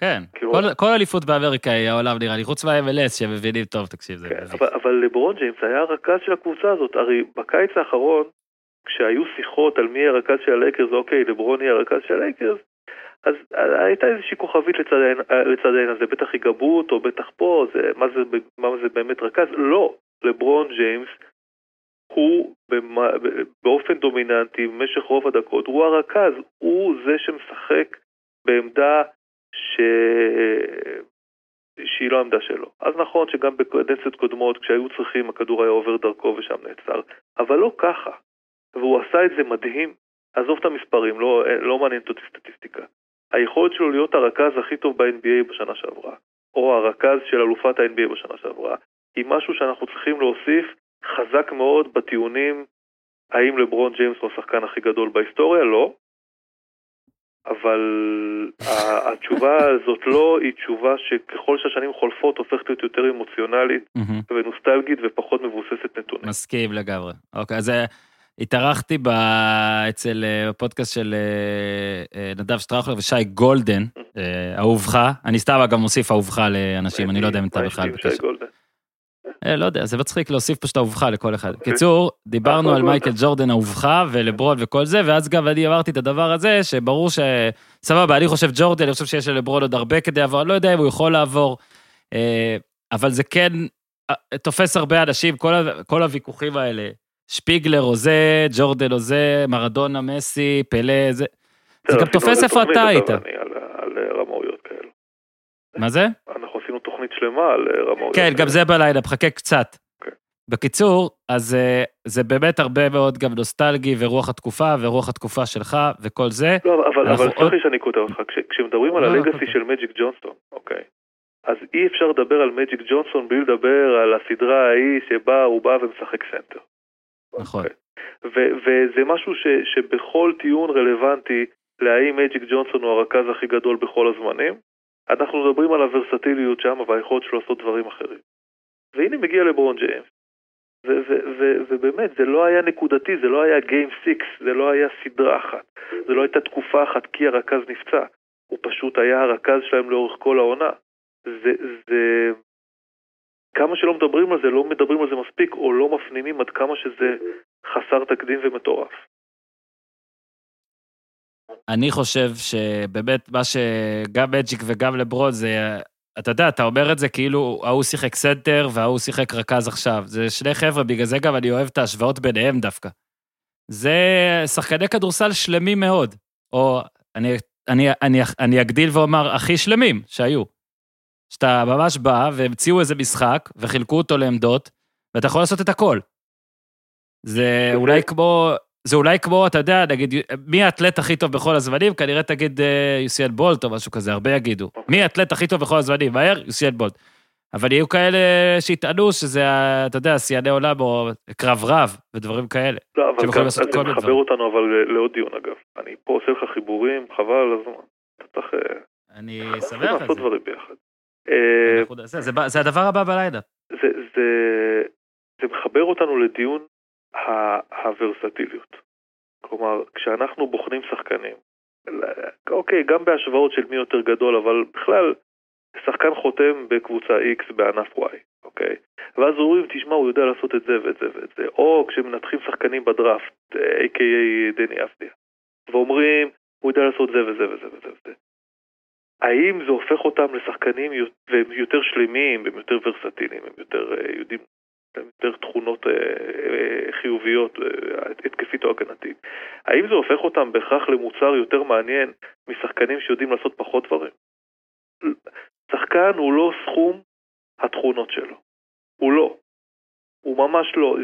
כן, כאילו- כל- כל אליפות באמריקה היא העולם נראה לי, חוץ מה-MLS שהם מבינים טוב, תקשיב, זה כן. אבל, אבל לברון ג'יימס היה הרכז של הקבוצה הזאת, הרי בקיץ האחרון, כשהיו שיחות על מי יהיה הרכז של הלייקרס, אוקיי, לברון יהיה הרכז של הלייקרס, אז הייתה איזושהי כוכבית לצד העין- העין הזה, בטח יגבו אותו, בטח פה, זה, מה, זה, באמת רכז? לא, לברון ג'יימס הוא באופן דומיננטי במשך רוב הדקות, הוא הרכז, הוא זה שמשחק בעמדה ש... שהיא לא העמדה שלו. אז נכון שגם בקדנציות קודמות, כשהיו צריכים, הכדור היה עובר דרכו ושם נעצר, אבל לא ככה. והוא עשה את זה מדהים. עזוב את המספרים, לא, לא מעניינת אותי סטטיסטיקה. היכולת שלו להיות הרכז הכי טוב ב-NBA בשנה שעברה, או הרכז של אלופת ה-NBA בשנה שעברה, היא משהו שאנחנו צריכים להוסיף חזק מאוד בטיעונים האם לברון ג'יימס הוא השחקן הכי גדול בהיסטוריה? לא. אבל התשובה הזאת לא היא תשובה שככל שהשנים חולפות הופכת להיות יותר אמוציונלית. ונוסטלגית ופחות מבוססת נתונים. מסכים לגמרי. אוקיי, אז אה, התארחתי ב... אצל אה, בפודקאסט של אה, אה, נדב שטראוכלר ושי גולדן, אה, אהובך. אני סתם גם מוסיף אהובך לאנשים, אני לא יודע אם אתה בכלל בקשר. אה, לא יודע, זה מצחיק להוסיף פשוט אהובך לכל אחד. אוקיי. קיצור, דיברנו על. מייקל ג'ורדן אהובך ולברון וכל זה, ואז גם אני אמרתי את הדבר הזה, שברור ש... סבבה, אני חושב ג'ורדן, אני חושב שיש לברון עוד הרבה כדי לעבור, אני לא יודע אם הוא יכול לעבור, אה, אבל זה כן אה, תופס הרבה אנשים, כל הוויכוחים האלה. שפיגלר או זה, ג'ורדן או זה, מרדונה, מסי, פלא, זה... זה גם עשינו תופס על איפה אתה היית. על, רמאויות כאלו. מה זה? אנחנו עשינו תוכנית שלמה על רמאויות. כן, גם. זה בלילה, חכה קצת. אוקיי. בקיצור, אז אה, זה באמת הרבה מאוד גם נוסטלגי ורוח התקופה ורוח התקופה שלך וכל זה. לא, אבל, סלח לי שאני קוטע אותך, כש, כשמדברים על לא, לא, ה legacy אוקיי. של מג'יק ג'ונסון, אוקיי, אז אי אפשר לדבר על מג'יק ג'ונסון בלי לדבר על הסדרה ההיא שבה הוא בא ומשחק סנטר. נכון. וזה משהו ש, שבכל טיעון רלוונטי להאם מג'יק ג'ונסון הוא הרכז הכי גדול בכל הזמנים, אנחנו מדברים על הוורסטיליות שם והיכולת שלו לעשות דברים אחרים. והנה מגיע לברון ג'יימס. ובאמת, זה לא היה נקודתי, זה לא היה game six, זה לא היה סדרה אחת, זה לא הייתה תקופה אחת כי הרכז נפצע, הוא פשוט היה הרכז שלהם לאורך כל העונה. זה, זה... כמה שלא מדברים על זה, לא מדברים על זה מספיק, או לא מפנימים עד כמה שזה חסר תקדים ומטורף. אני חושב שבאמת מה שגם מג'יק וגם לברון זה, אתה יודע, אתה אומר את זה כאילו ההוא שיחק סנטר וההוא שיחק רכז עכשיו. זה שני חבר'ה, בגלל זה גם אני אוהב את ההשוואות ביניהם דווקא. זה שחקני כדורסל שלמים מאוד, או אני, אני, אני, אני אגדיל ואומר הכי שלמים שהיו. שאתה ממש בא והמציאו איזה משחק וחילקו אותו לעמדות, ואתה יכול לעשות את הכל. זה אולי כמו, זה אולי כמו, אתה יודע, נגיד, מי האתלט הכי טוב בכל הזמנים? כנראה תגיד אה, יוסיאל בולט או משהו כזה, הרבה יגידו. מי האתלט הכי טוב בכל הזמנים? מהר, יוסיאל בולט. אבל יהיו כאלה שיטענו שזה, אתה יודע, שיאני עולם או קרב רב ודברים כאלה. לא, אבל גם, לעשות זה מחבר. אותנו אבל ל- לעוד דיון אגב. אני פה עושה לך חיבורים, חבל על הזמן. אתה צריך אה, אני שמח על לעשות זה. דברים ביחד. אה, זה הדבר הבא בלילה. זה, זה, זה מחבר אותנו לדיון הוורסטיליות. כלומר, כשאנחנו בוחנים שחקנים, אוקיי, גם בהשוואות של מי יותר גדול, אבל בכלל, שחקן חותם בקבוצה X בענף Y, אוקיי? ואז אומרים, תשמע, הוא יודע לעשות את זה ואת זה ואת זה. או כשמנתחים שחקנים בדראפט, אה, a.k.a דני אבדיה, ואומרים, הוא יודע לעשות זה וזה וזה וזה וזה. האם זה הופך אותם לשחקנים והם יותר שלמים, הם יותר ורסטיליים, הם יותר אה, יודעים, הם יותר תכונות אה, אה, חיוביות, התקפית או הגנתית. האם זה הופך אותם בהכרח למוצר יותר מעניין משחקנים שיודעים לעשות פחות דברים? שחקן הוא לא סכום התכונות שלו. הוא לא. הוא ממש לא.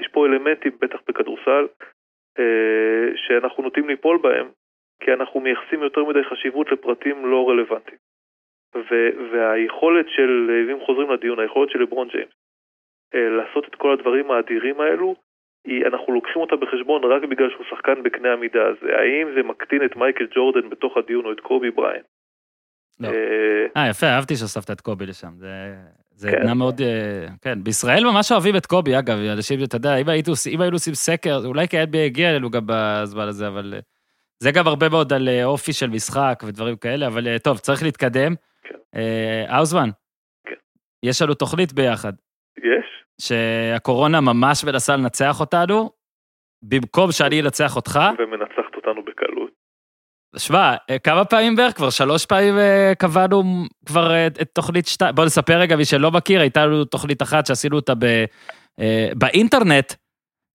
יש פה אלמנטים, בטח בכדורסל, שאנחנו נוטים ליפול בהם, כי אנחנו מייחסים יותר מדי חשיבות לפרטים לא רלוונטיים. ו- והיכולת של, אם חוזרים לדיון, היכולת של לברון ג'יימס אה, לעשות את כל הדברים האדירים האלו, היא, אנחנו לוקחים אותה בחשבון רק בגלל שהוא שחקן בקנה המידה הזה. האם זה מקטין את מייקל ג'ורדן בתוך הדיון או את קובי בריין? לא. אה, אה, יפה, אהבתי שהוספת את קובי לשם. זה, זה כן. מאוד, אה, כן. בישראל ממש אוהבים את קובי, אגב, אנשים, אתה יודע, אם היינו עושים סקר, אולי כי ה-NBA הגיע אלינו גם בזמן הזה, אבל... זה גם הרבה מאוד על אה, אופי של משחק ודברים כאלה, אבל אה, טוב, צריך להתקדם. כן. אה, האוזמן, כן. יש לנו תוכנית ביחד, יש? שהקורונה ממש מנסה לנצח אותנו, במקום שאני אנצח אותך, ומנצחת אותנו בקלות. שמע, כמה פעמים בערך? כבר שלוש פעמים קבענו כבר את תוכנית שתיים. בוא נספר רגע, מי שלא מכיר, הייתה לנו תוכנית אחת שעשינו אותה ב, באינטרנט,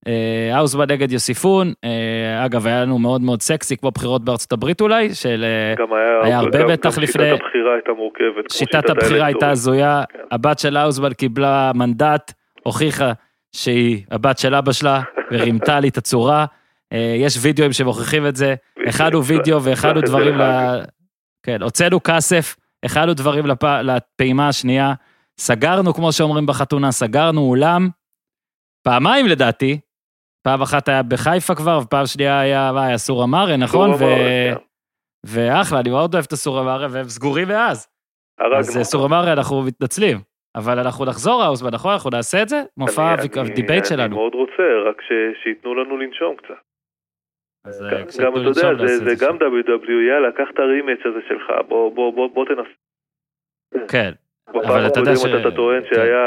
אה, האוזמן נגד יוסיפון. אה, אגב, היה לנו מאוד מאוד סקסי, כמו בחירות בארצות הברית אולי, של... אה, גם היה, היה הרבה גם, בטח גם לפני- שיטת הבחירה הייתה מורכבת. שיטת הבחירה הייתה. הזויה, כן. הבת של האוזמן קיבלה מנדט, הוכיחה שהיא הבת של אבא שלה, ורימתה לי את הצורה. יש וידאוים שמוכיחים את זה. הכנו וידאו והכנו שלח את זה דברים ל... כן, הוצאנו כסף, הכנו דברים לפ... לפעימה השנייה, סגרנו, כמו שאומרים בחתונה, סגרנו אולם, פעמיים לדעתי, פעם אחת היה בחיפה כבר, ופעם שנייה היה, מה היה, סורה מראה, נכון? סורה ו... כן. ואחלה, אני מאוד אוהב את הסורה מראה, והם סגורים מאז. אז אה. סורה מראה, אנחנו מתנצלים. אבל אנחנו נחזור, האוזמן, נכון? אנחנו נעשה את זה? מופע אני- אני- ה debate אני שלנו. מאוד רוצה, רק ש- שייתנו לנו לנשום קצת. אז, אה, גם, אתה יודע, זה, גם WW, יאללה, קח את ה rematch הזה שלך, בוא, בוא, בוא, בוא תנסה. כן. בפעם אתה יודע ש- אתה טוען כן. שהיה...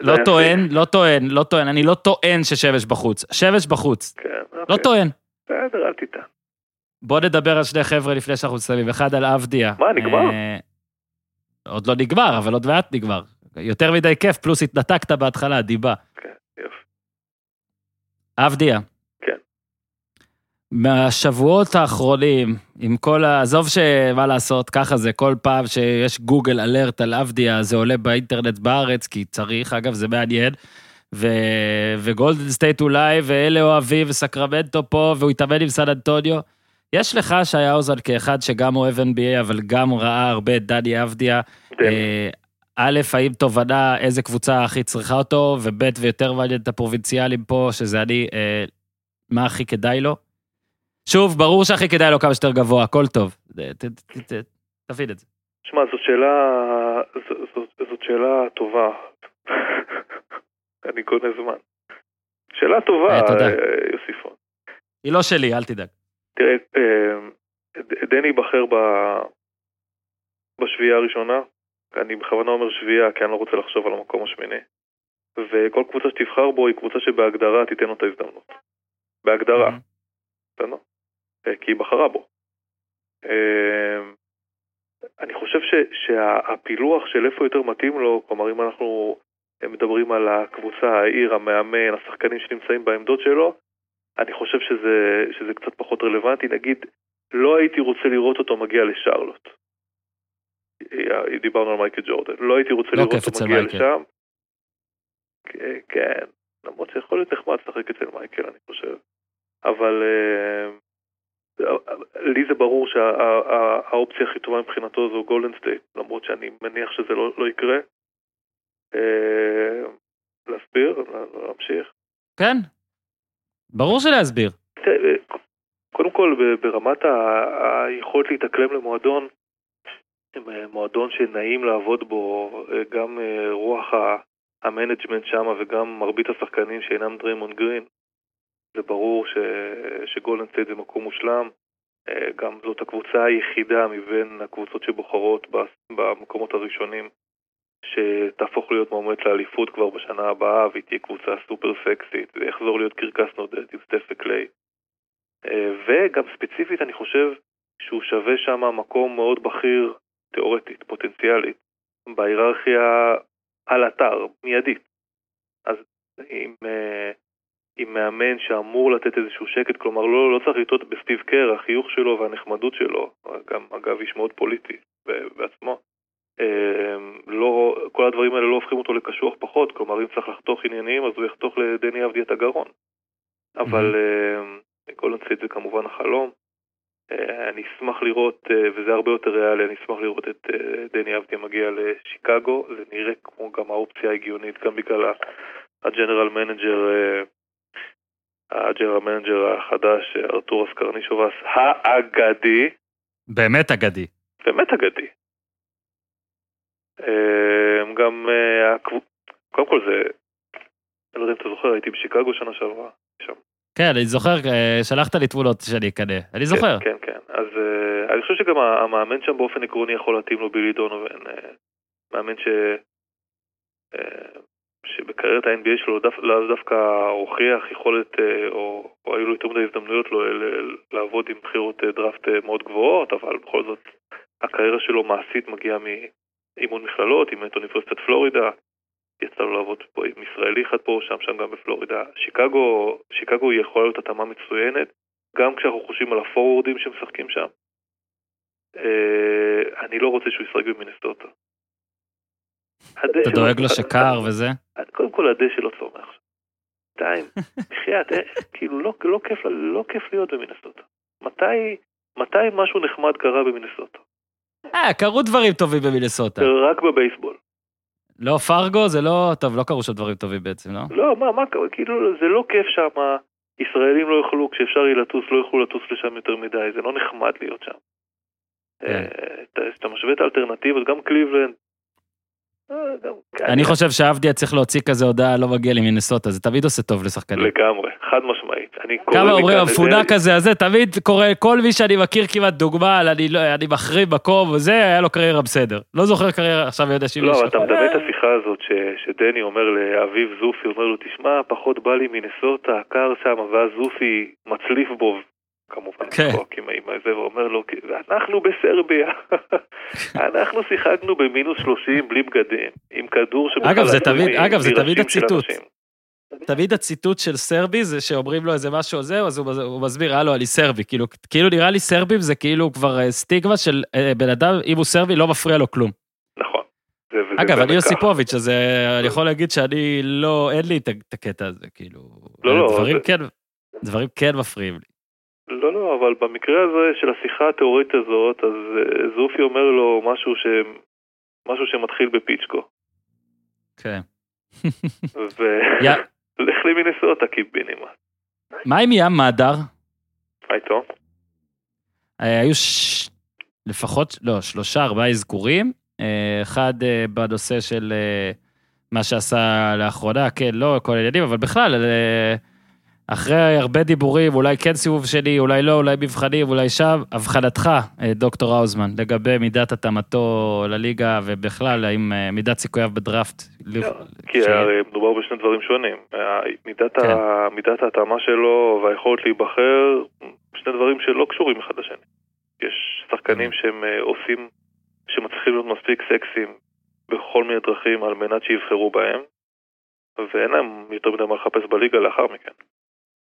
לא טוען. לא טוען, לא טוען, אני לא טוען ששבש בחוץ. שבש בחוץ. כן, לא אוקיי. טוען. בסדר, אל תטען. בוא נדבר על שני חבר'ה לפני שאנחנו מסיימים. אחד על עבדיה. מה, נגמר? אה, עוד לא נגמר, אבל עוד מעט נגמר. יותר מדי כיף, פלוס התנתקת בהתחלה, דיווה. כן, יופי. אבדיה. כן. מהשבועות האחרונים, עם כל ה... עזוב שמה לעשות, ככה זה, כל פעם שיש Google Alert על אבדיה, זה עולה באינטרנט בארץ, כי צריך, אגב, זה מעניין. ו... וגולדן סטייט אולי, ואלה אוהבים, וסקרמנטו פה, והוא התאמן עם סן אנטוניו. יש לך, שי האוזן, כאחד שגם אוהב NBA, אבל גם ראה הרבה את דני אבדיה. דני. אה, א', האם תובנה איזה קבוצה הכי צריכה אותו, וב', ויותר מעניין את הפרובינציאלים פה, שזה אני, אה, מה הכי כדאי לו? שוב, ברור שהכי כדאי לו כמה שיותר גבוה, הכל טוב. תבין את זה. שמע, זאת שאלה... זאת- שאלה טובה. אני קונה זמן. שאלה טובה, אה, יוסיפון. היא לא שלי, אל תדאג. תראה, אה, דני ייבחר ב- בשביעייה הראשונה. אני בכוונה אומר שביעייה, כי אני לא רוצה לחשוב על המקום השמיני. וכל קבוצה שתבחר בו היא קבוצה שבהגדרה תיתן לו את ההזדמנות. בהגדרה. בסדר? אה, כי היא בחרה בו. אה, אני חושב ש- שהפילוח של איפה יותר מתאים לו, כלומר אם אנחנו מדברים על הקבוצה, העיר, המאמן, השחקנים שנמצאים בעמדות שלו, אני חושב שזה, שזה קצת פחות רלוונטי. נגיד, לא הייתי רוצה לראות אותו מגיע לשרלוט. אה, דיברנו על מייקל ג'ורדן. לא הייתי רוצה לא לראות אותו מגיע מייקל. לשם. כן, כן, למרות שיכול להיות נחמד לשחק אצל מייקל, אני חושב. אבל אה, לי זה ברור שהאופציה הכי טובה מבחינתו זו גולדן סטייט, למרות שאני מניח שזה לא, לא יקרה. אה, להסביר? להמשיך? כן, ברור שלהסביר. תראה, קודם כל, ברמת היכולת להתאקלם למועדון, אה, מועדון שנעים לעבוד בו, אה, גם אה, רוח ה management שם וגם מרבית השחקנים שאינם דריימון גרין, זה ברור. שגולדן סטייט זה מקום מושלם. אה, גם זאת הקבוצה היחידה מבין הקבוצות שבוחרות במקומות הראשונים שתהפוך להיות מועמדת לאליפות כבר בשנה הבאה והיא תהיה קבוצה סופר סקסית ויחזור להיות קרקס נודד עם סטף וקליי. אה, וגם ספציפית אני חושב שהוא שווה שם מקום מאוד בכיר, תיאורטית, פוטנציאלית, בהיררכיה על אתר, מיידית. אז עם, אה, עם מאמן שאמור לתת איזשהו שקט, כלומר לא, לא צריך לטעות בסטיב קר, החיוך שלו והנחמדות שלו, גם אגב איש מאוד פוליטי בעצמו. אה, לא, כל הדברים האלה לא הופכים אותו לקשוח פחות, כלומר אם צריך לחתוך עניינים אז הוא יחתוך לדני אבדיה את הגרון. אבל אה, גולדן סטייט זה כמובן החלום. אה, אני אשמח לראות, אה, וזה הרבה יותר ריאלי, אני אשמח לראות את אה, דני אבדיה מגיע לשיקגו, זה נראה כמו גם האופציה ההגיונית, גם בגלל ה general manager, אה, ה general manager החדש, ארתוראס קרנישובאס, האגדי, באמת אגדי. באמת אגדי. אה, גם, אה, קודם כל זה, אני לא יודע אם אתה זוכר, הייתי בשיקגו שנה שעברה, שם. כן, אני זוכר, אה, שלחת לי תמונות שאני אקנא. אני זוכר. כן, כן, כן. אז אני חושב שגם המאמן שם באופן עקרוני יכול להתאים לו בילי דונובן. מאמן ש... שבקריירת ה-NBA שלו דו, לאו דווקא הוכיח יכולת, uh, או, או היו לו יותר מדי הזדמנויות לו, ל- לעבוד עם בחירות uh, דראפט מאוד גבוהות, אבל בכל זאת הקריירה שלו מעשית מגיעה מאימון מכללות, עם את אוניברסיטת פלורידה. יצא לו לעבוד פה עם ישראלי אחד פה, שם, שם גם בפלורידה. שיקגו, שיקגו היא יכולה להיות התאמה מצוינת, גם כשאנחנו חושבים על הפורוורדים שמשחקים שם. אה, אני לא רוצה שהוא ישחק במינסטוטה. אתה דואג לו שקר וזה? קודם כל הדשא לא צומח. שתיים, בחייאת, אה, כאילו לא, לא, כיף, לא כיף להיות במינסטוטה. מתי, מתי משהו נחמד קרה במינסטוטה? אה, קרו דברים טובים במינסוטה. רק בבייסבול. לא פרגו, זה לא... טוב, לא קרו שם דברים טובים בעצם, לא? לא, מה, מה, כאילו, זה לא כיף שם, ישראלים לא יוכלו, כשאפשר יהיה לטוס, לא יוכלו לטוס לשם יותר מדי, זה לא נחמד להיות שם. כן. אה, כשאתה משווה את האלטרנטיבות, גם קליבלנד, אני חושב שעבדיה צריך להוציא כזה הודעה, לא מגיע לי מנסוטה, זה תמיד עושה טוב לשחקנים. לגמרי, חד משמעית. כמה אומרים, המפונק הזה, הזה, תמיד קורה, כל מי שאני מכיר כמעט דוגמה, אני לא, אני מחריב מקום וזה, היה לו קריירה בסדר. לא זוכר קריירה, עכשיו יודע שאם לא, אבל אתה מדמה את השיחה הזאת ש- שדני אומר לאביב זופי, אומר לו, תשמע, פחות בא לי מנסוטה, קר שם, ואז זופי מצליף בו, כמובן, כן. צחוק עם עם זה, ואומר לו, אנחנו בסרביה, אנחנו שיחקנו במינוס 30 בלי בגדים, עם כדור שבכלל אגב, זה תמיד- אגב, זה תמיד הציטוט. תמיד הציטוט של סרבי זה שאומרים לו איזה משהו זהו, אז הוא, הוא מסביר, הלו, אני סרבי. כאילו, כאילו נראה לי סרבים זה כאילו כבר אה, סטיגמה של אה, בן אדם, אם הוא סרבי, לא מפריע לו כלום. נכון. זה- אגב, אני. יוסיפוביץ', אז אה, אני יכול להגיד שאני לא, אין לי את הקטע הזה, כאילו... לא, לא, דברים זה- כן, דברים כן מפריעים לי. לא, לא, אבל במקרה הזה של השיחה התיאורטית הזאת, אז אה, זופי אומר לו משהו ש... משהו שמתחיל בפיצ'קו. כן. ו... לך למינסוטה קיבינימה. מה עם ים מדר? מה איתו? אה, היו ש... לפחות, לא, שלושה, ארבעה אזכורים. אה, אחד בנושא של מה שעשה לאחרונה, כן, לא כל העניינים, אבל בכלל, אחרי הרבה דיבורים, אולי כן סיבוב שני, אולי לא, אולי מבחנים, אולי שם, אבחנתך, אה, דוקטור האוזמן, לגבי מידת התאמתו לליגה, ובכלל, האם אה, מידת סיכוייו בדראפט. לא, כי הרי מדובר בשני דברים שונים. ה- מידת, כן. ה... מידת ההתאמה שלו והיכולת להיבחר, שני דברים שלא קשורים אחד לשני. יש שחקנים שהם אה, עושים, שמצליחים להיות מספיק סקסיים בכל מיני דרכים על מנת שיבחרו בהם, ואין להם יותר מדי מה לחפש בליגה לאחר מכן.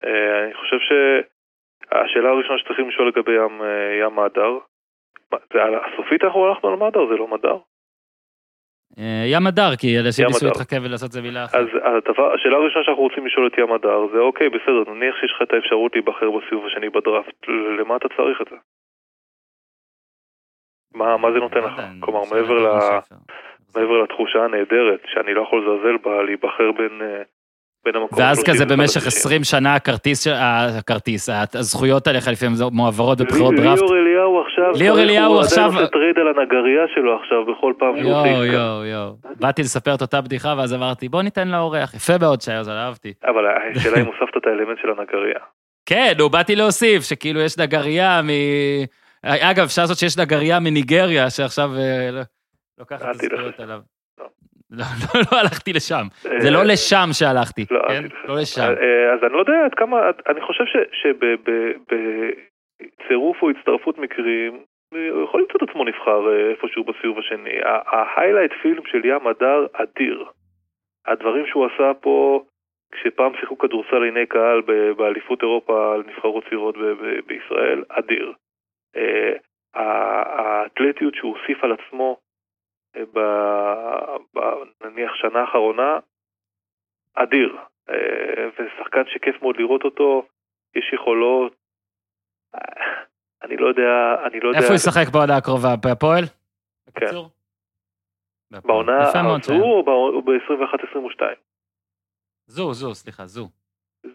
אה, אני חושב שהשאלה הראשונה שצריכים לשאול לגבי ים, אה, ים מהדר, מה, זה על הסופית אנחנו הלכנו על מהדר, זה לא מהדר? אה, ים הדר, כי ים ניסו הדר. להתחכם ולעשות את זה מילה אחת. אז הדבר, השאלה הראשונה שאנחנו רוצים לשאול את ים הדר זה אוקיי, בסדר, נניח שיש לך את האפשרות להיבחר בסיבוב השני בדראפט, למה אתה צריך את זה? מה, מה זה נותן לא לך? אני כלומר, מעבר, ל... מעבר לתחושה הנהדרת, שאני לא יכול לזלזל בה, להיבחר בין, בין המקום ואז כזה ה-31 במשך ל-60. 20 שנה הכרטיס, הכרטיס, הזכויות עליך לפעמים זה מועברות בבחירות דראפט. ליאור אליהו עכשיו, ליאור אליהו הוא עכשיו- עדיין עושה טרייד על הנגרייה שלו עכשיו בכל פעם שהוא עושה יואו. יואו, יואו. באתי לספר את אותה בדיחה, ואז אמרתי, בוא ניתן לאורח. יפה מאוד שהיה, אז אהבתי. אבל השאלה אם הוספת את האלמנט של הנגרייה. כן, נו, באתי להוסיף, שכאילו יש נגרייה מ... אגב, אפשר לעשות שיש נגרייה מניגריה, שעכשיו אה, לא- לוקחת את הזכויות. עליו. לא. לא, לא, הלכתי לשם. זה אה, לא לשם שהלכתי, לא, כן? לא לשם. אה, אז אני לא יודע עד כמה, אני חושב שבצירוף או הצטרפות מקרים, הוא יכול למצוא את עצמו נבחר אה, איפשהו בסיבוב השני. ההיילייט פילם של ים הדר אדיר. הדברים שהוא עשה פה, כשפעם שיחקו כדורסל עיני קהל באליפות אירופה על נבחרות צעירות בישראל, אדיר. אה, האתלטיות שהוא הוסיף על עצמו אה, ב- ב- נניח שנה האחרונה, אדיר. אה, ושחקן שכיף מאוד לראות אותו, יש יכולות. אה, אני לא יודע, אני לא יודע. איפה הוא ישחק בעונה הקרובה? בהפועל? כן. בקיצור? בעונה הזו. או ב-21-22? זו, זו, סליחה, זו.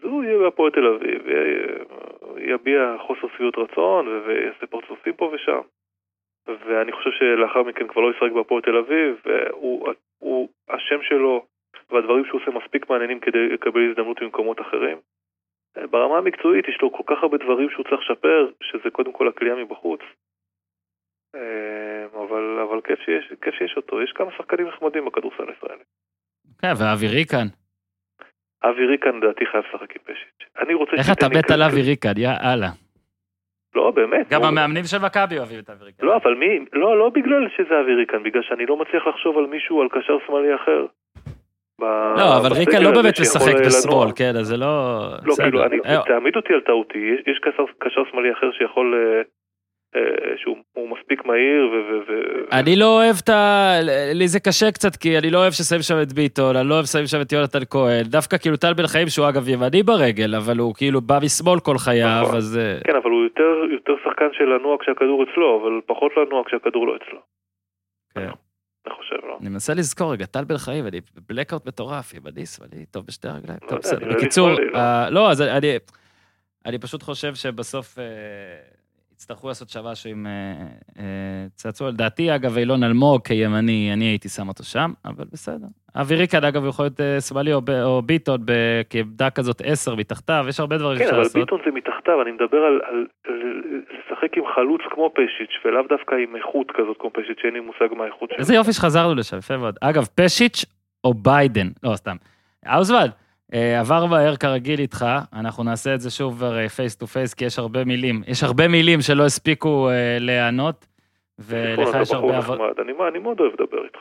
זו יהיה בהפועל תל אביב, י- יביע חוסר שביעות רצון ויעשה פרצופים פה ושם. ואני חושב שלאחר מכן כבר לא ישחק בהפועל תל אביב, והוא, הוא, השם שלו והדברים שהוא עושה מספיק מעניינים כדי לקבל הזדמנות במקומות אחרים. ברמה המקצועית יש לו כל כך הרבה דברים שהוא צריך לשפר, שזה קודם כל הכלייה מבחוץ. אה, אבל, אבל כיף, שיש, כיף שיש אותו, יש כמה שחקנים נחמדים בכדורסל הישראלי. כן, ואבי ריקן. אבי ריקן לדעתי חייב לשחק עם פשיץ'. אני רוצה איך אתה מת על אבי ריקן, יא אללה. לא, באמת. גם הוא- המאמנים של מכבי אוהבים את אבי ריקן. לא, אבל מי, לא, לא בגלל שזה אבי ריקן, בגלל שאני לא מצליח לחשוב על מישהו, על קשר שמאלי אחר. ב- לא, אבל ריקן לא באמת משחק. בשמאל, כן, אז זה לא... לא, בסדר. כאילו, אני, אה, תעמיד אותי על טעותי, יש, יש קשר, קשר שמאלי אחר שיכול, אה, שהוא הוא מספיק מהיר, ו... אני לא אוהב את ה... לי זה קשה קצת, כי אני לא אוהב ששמים שם את ביטון, אני לא אוהב ששמים שם את יונתן כהן. דווקא כאילו טל בן חיים, שהוא אגב ימני ברגל, אבל הוא כאילו בא משמאל כל חייו, נכון. אז... אה, כן, אבל הוא יותר, שחקן של לנוע כשהכדור אצלו, אבל פחות לנוע כשהכדור לא אצלו. כן. אני חושב, לא? אני מנסה לזכור רגע, טל בן חיים, אני בלקאוט מטורף, ימני, שמאלי, טוב בשתי הרגליים. לא טוב, יודע, בסדר. בקיצור, לא? אה, לא, אז אני... אני פשוט חושב שבסוף אה, יצטרכו לעשות משהו עם... אה, צעצוע, לדעתי, אגב, אילון אלמוג כימני, אני הייתי שם אותו שם, אבל בסדר. אבי ריקן, אגב, יכול להיות אה, שמאלי או, או ביטון כעמדה כזאת עשר מתחתיו, יש הרבה דברים כן, שאפשר אבל לעשות. ביטון זה מתחתיו, אני מדבר על, על, על לשחק עם חלוץ כמו פשיץ', ולאו דווקא עם איכות כזאת כמו פשיץ', שאין לי מושג מה האיכות שלו. איזה יופי שחזרנו לשם, יפה מאוד. אגב, פשיץ' או ביידן, לא, סתם. האוזוולד, אה, עבר מהר כרגיל איתך, אנחנו נעשה את זה שוב face to face, כי יש הרבה מילים. יש הרבה מילים שלא הספיקו אה, להיענות, ולך אתה יש הרבה אני, מאוד אוהב לדבר איתך.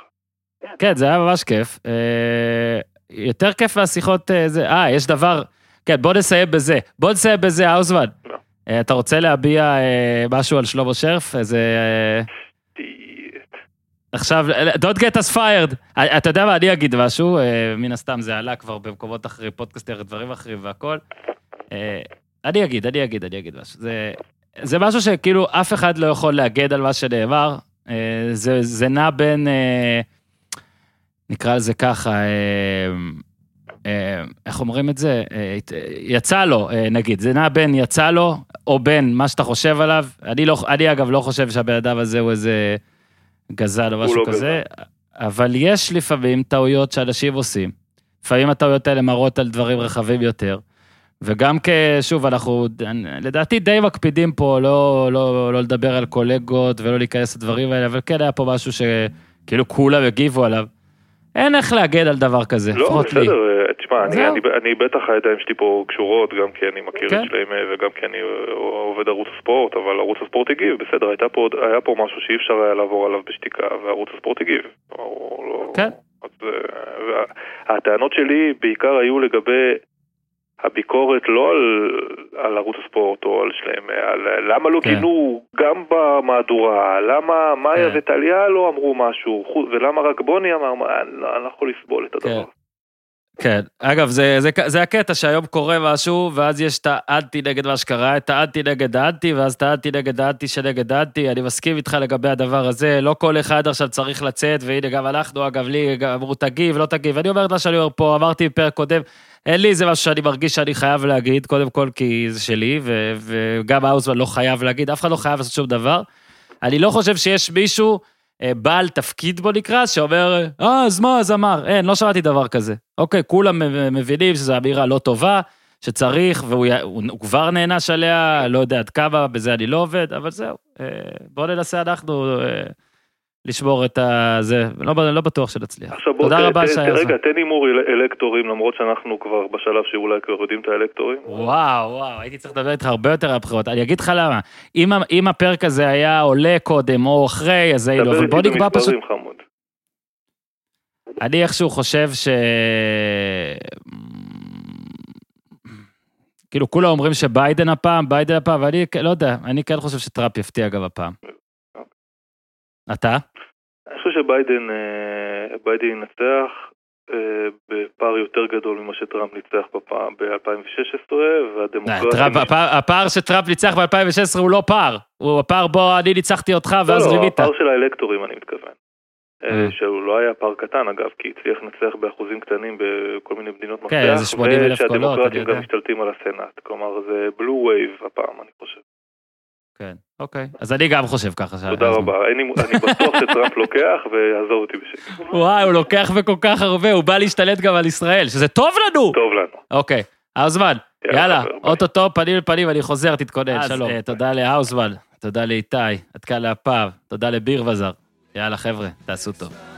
כן, זה היה ממש כיף. אה, יותר כיף מהשיחות, אה, זה, אה, יש דבר, כן, בוא נסיים בזה. בוא נסיים בזה, האוזמן. לא. אה, אתה רוצה להביע אה, משהו על שלמה שרף? איזה... עכשיו, Don't get us fired. אתה יודע מה, אני אגיד משהו, אה, מן הסתם זה עלה כבר במקומות אחרים, פודקאסטים, דברים אחרים והכל. אה, אני אגיד, אני אגיד, אני אגיד משהו. זה, זה משהו שכאילו אף אחד לא יכול להגד על מה שנאמר. אה, זה, זה נע בין, נקרא לזה ככה, איך אומרים את זה? יצא לו, נגיד, זה נע בין יצא לו, או בין מה שאתה חושב עליו. אני, לא, אני אגב לא חושב שהבן אדם הזה הוא איזה גזל או משהו לא כזה, אבל יש לפעמים טעויות שאנשים עושים. לפעמים הטעויות האלה מראות על דברים רחבים יותר. וגם כשוב, אנחנו לדעתי די מקפידים פה לא, לא, לא לדבר על קולגות ולא להיכנס לדברים האלה, אבל כן היה פה משהו שכאילו כולם הגיבו עליו. אין איך להגד על דבר כזה, לא, לפחות לי. בסדר, אה, תשמע, אני. אני, אני בטח הידיים שלי פה קשורות, גם כי אני מכיר כן. את שלמה וגם כי אני אה, עובד ערוץ הספורט, אבל ערוץ הספורט הגיב, בסדר, הייתה פה, היה פה משהו שאי אפשר היה לעבור עליו בשתיקה, וערוץ הספורט הגיב. לא, כן. אז, אה, הטענות שלי בעיקר היו לגבי הביקורת לא על, על ערוץ הספורט או על שלמה, על למה לא כן. גינו גם במהדורה, למה מאיה כן. וטליה לא אמרו משהו, ולמה רק בוני אמר, לא אני לא יכול לסבול את הדבר. כן. כן, אגב, זה, זה, זה הקטע שהיום קורה משהו, ואז יש את האנטי נגד מה שקרה, את האנטי נגד האנטי, ואז את האנטי נגד האנטי שנגד האנטי. אני מסכים איתך לגבי הדבר הזה, לא כל אחד עכשיו צריך לצאת, והנה גם אנחנו, אגב, לי אמרו תגיב, לא תגיב. אני אומר את מה שאני אומר פה, אמרתי בפרק קודם, אין לי איזה משהו שאני מרגיש שאני חייב להגיד, קודם כל כי זה שלי, ו, וגם האוזמן לא חייב להגיד, אף אחד לא חייב לעשות שום דבר. אני לא חושב שיש מישהו, בעל תפקיד בו נקרא, שאומר, אה, אז מה, אז אמר. אין, לא שמעתי דבר כזה. אוקיי, כולם מבינים שזו אמירה לא טובה, שצריך, והוא הוא, הוא כבר נענש עליה, לא יודע עד כמה, בזה אני לא עובד, אבל זהו. אה, בואו ננסה אנחנו לשמור את ה... זה, לא, לא בטוח שנצליח. עכשיו בוא, תודה רבה, ת- עזרא. רגע, תן הימור אל- אלקטורים, למרות שאנחנו כבר בשלב שאולי כבר יודעים את האלקטורים. וואו, וואו, הייתי צריך לדבר איתך הרבה יותר על הבחירות. אני אגיד לך למה. אם, אם הפרק הזה היה עולה קודם או אחרי, אז היינו, אבל בוא נקבע פשוט... חמוד. אני איכשהו חושב ש... כאילו, כולם אומרים שביידן הפעם, ביידן הפעם, ואני לא יודע, אני כן חושב שטראמפ יפתיע גם הפעם. אתה? אני חושב שביידן אה, ינצח אה, בפער יותר גדול ממה שטראמפ ניצח בפעם ב-2016, לא, והדמוקרטים... טראמפ- הפער- שטראמפ ניצח ב-2016 הוא לא פער, הוא הפער בו אני ניצחתי אותך לא, ואז לא, ריבית. הפער של האלקטורים אני מתכוון. אה, אה. שהוא לא היה פער קטן אגב, כי הצליח לנצח באחוזים קטנים בכל מיני מדינות מפתח, כן, איזה 80,000 קולות, אני ושהדמוקרטים. גם משתלטים על הסנאט, כלומר זה blue wave הפעם אני חושב. כן, אוקיי. אז אני גם חושב ככה. תודה אז- רבה, אני בטוח שטראמפ לוקח ויעזוב אותי בשקט. וואי, הוא לוקח בכל כך הרבה, הוא בא להשתלט גם על ישראל, שזה טוב לנו! טוב לנו. אוקיי, האוזמן, יאללה. אוטוטו, פנים לפנים, אני חוזר, תתכונן, אז, שלום. אה, תודה להאוזמן, תודה לאיתי, עד כאן להפעם, תודה לביר וזר. יאללה, חבר'ה, תעשו טוב.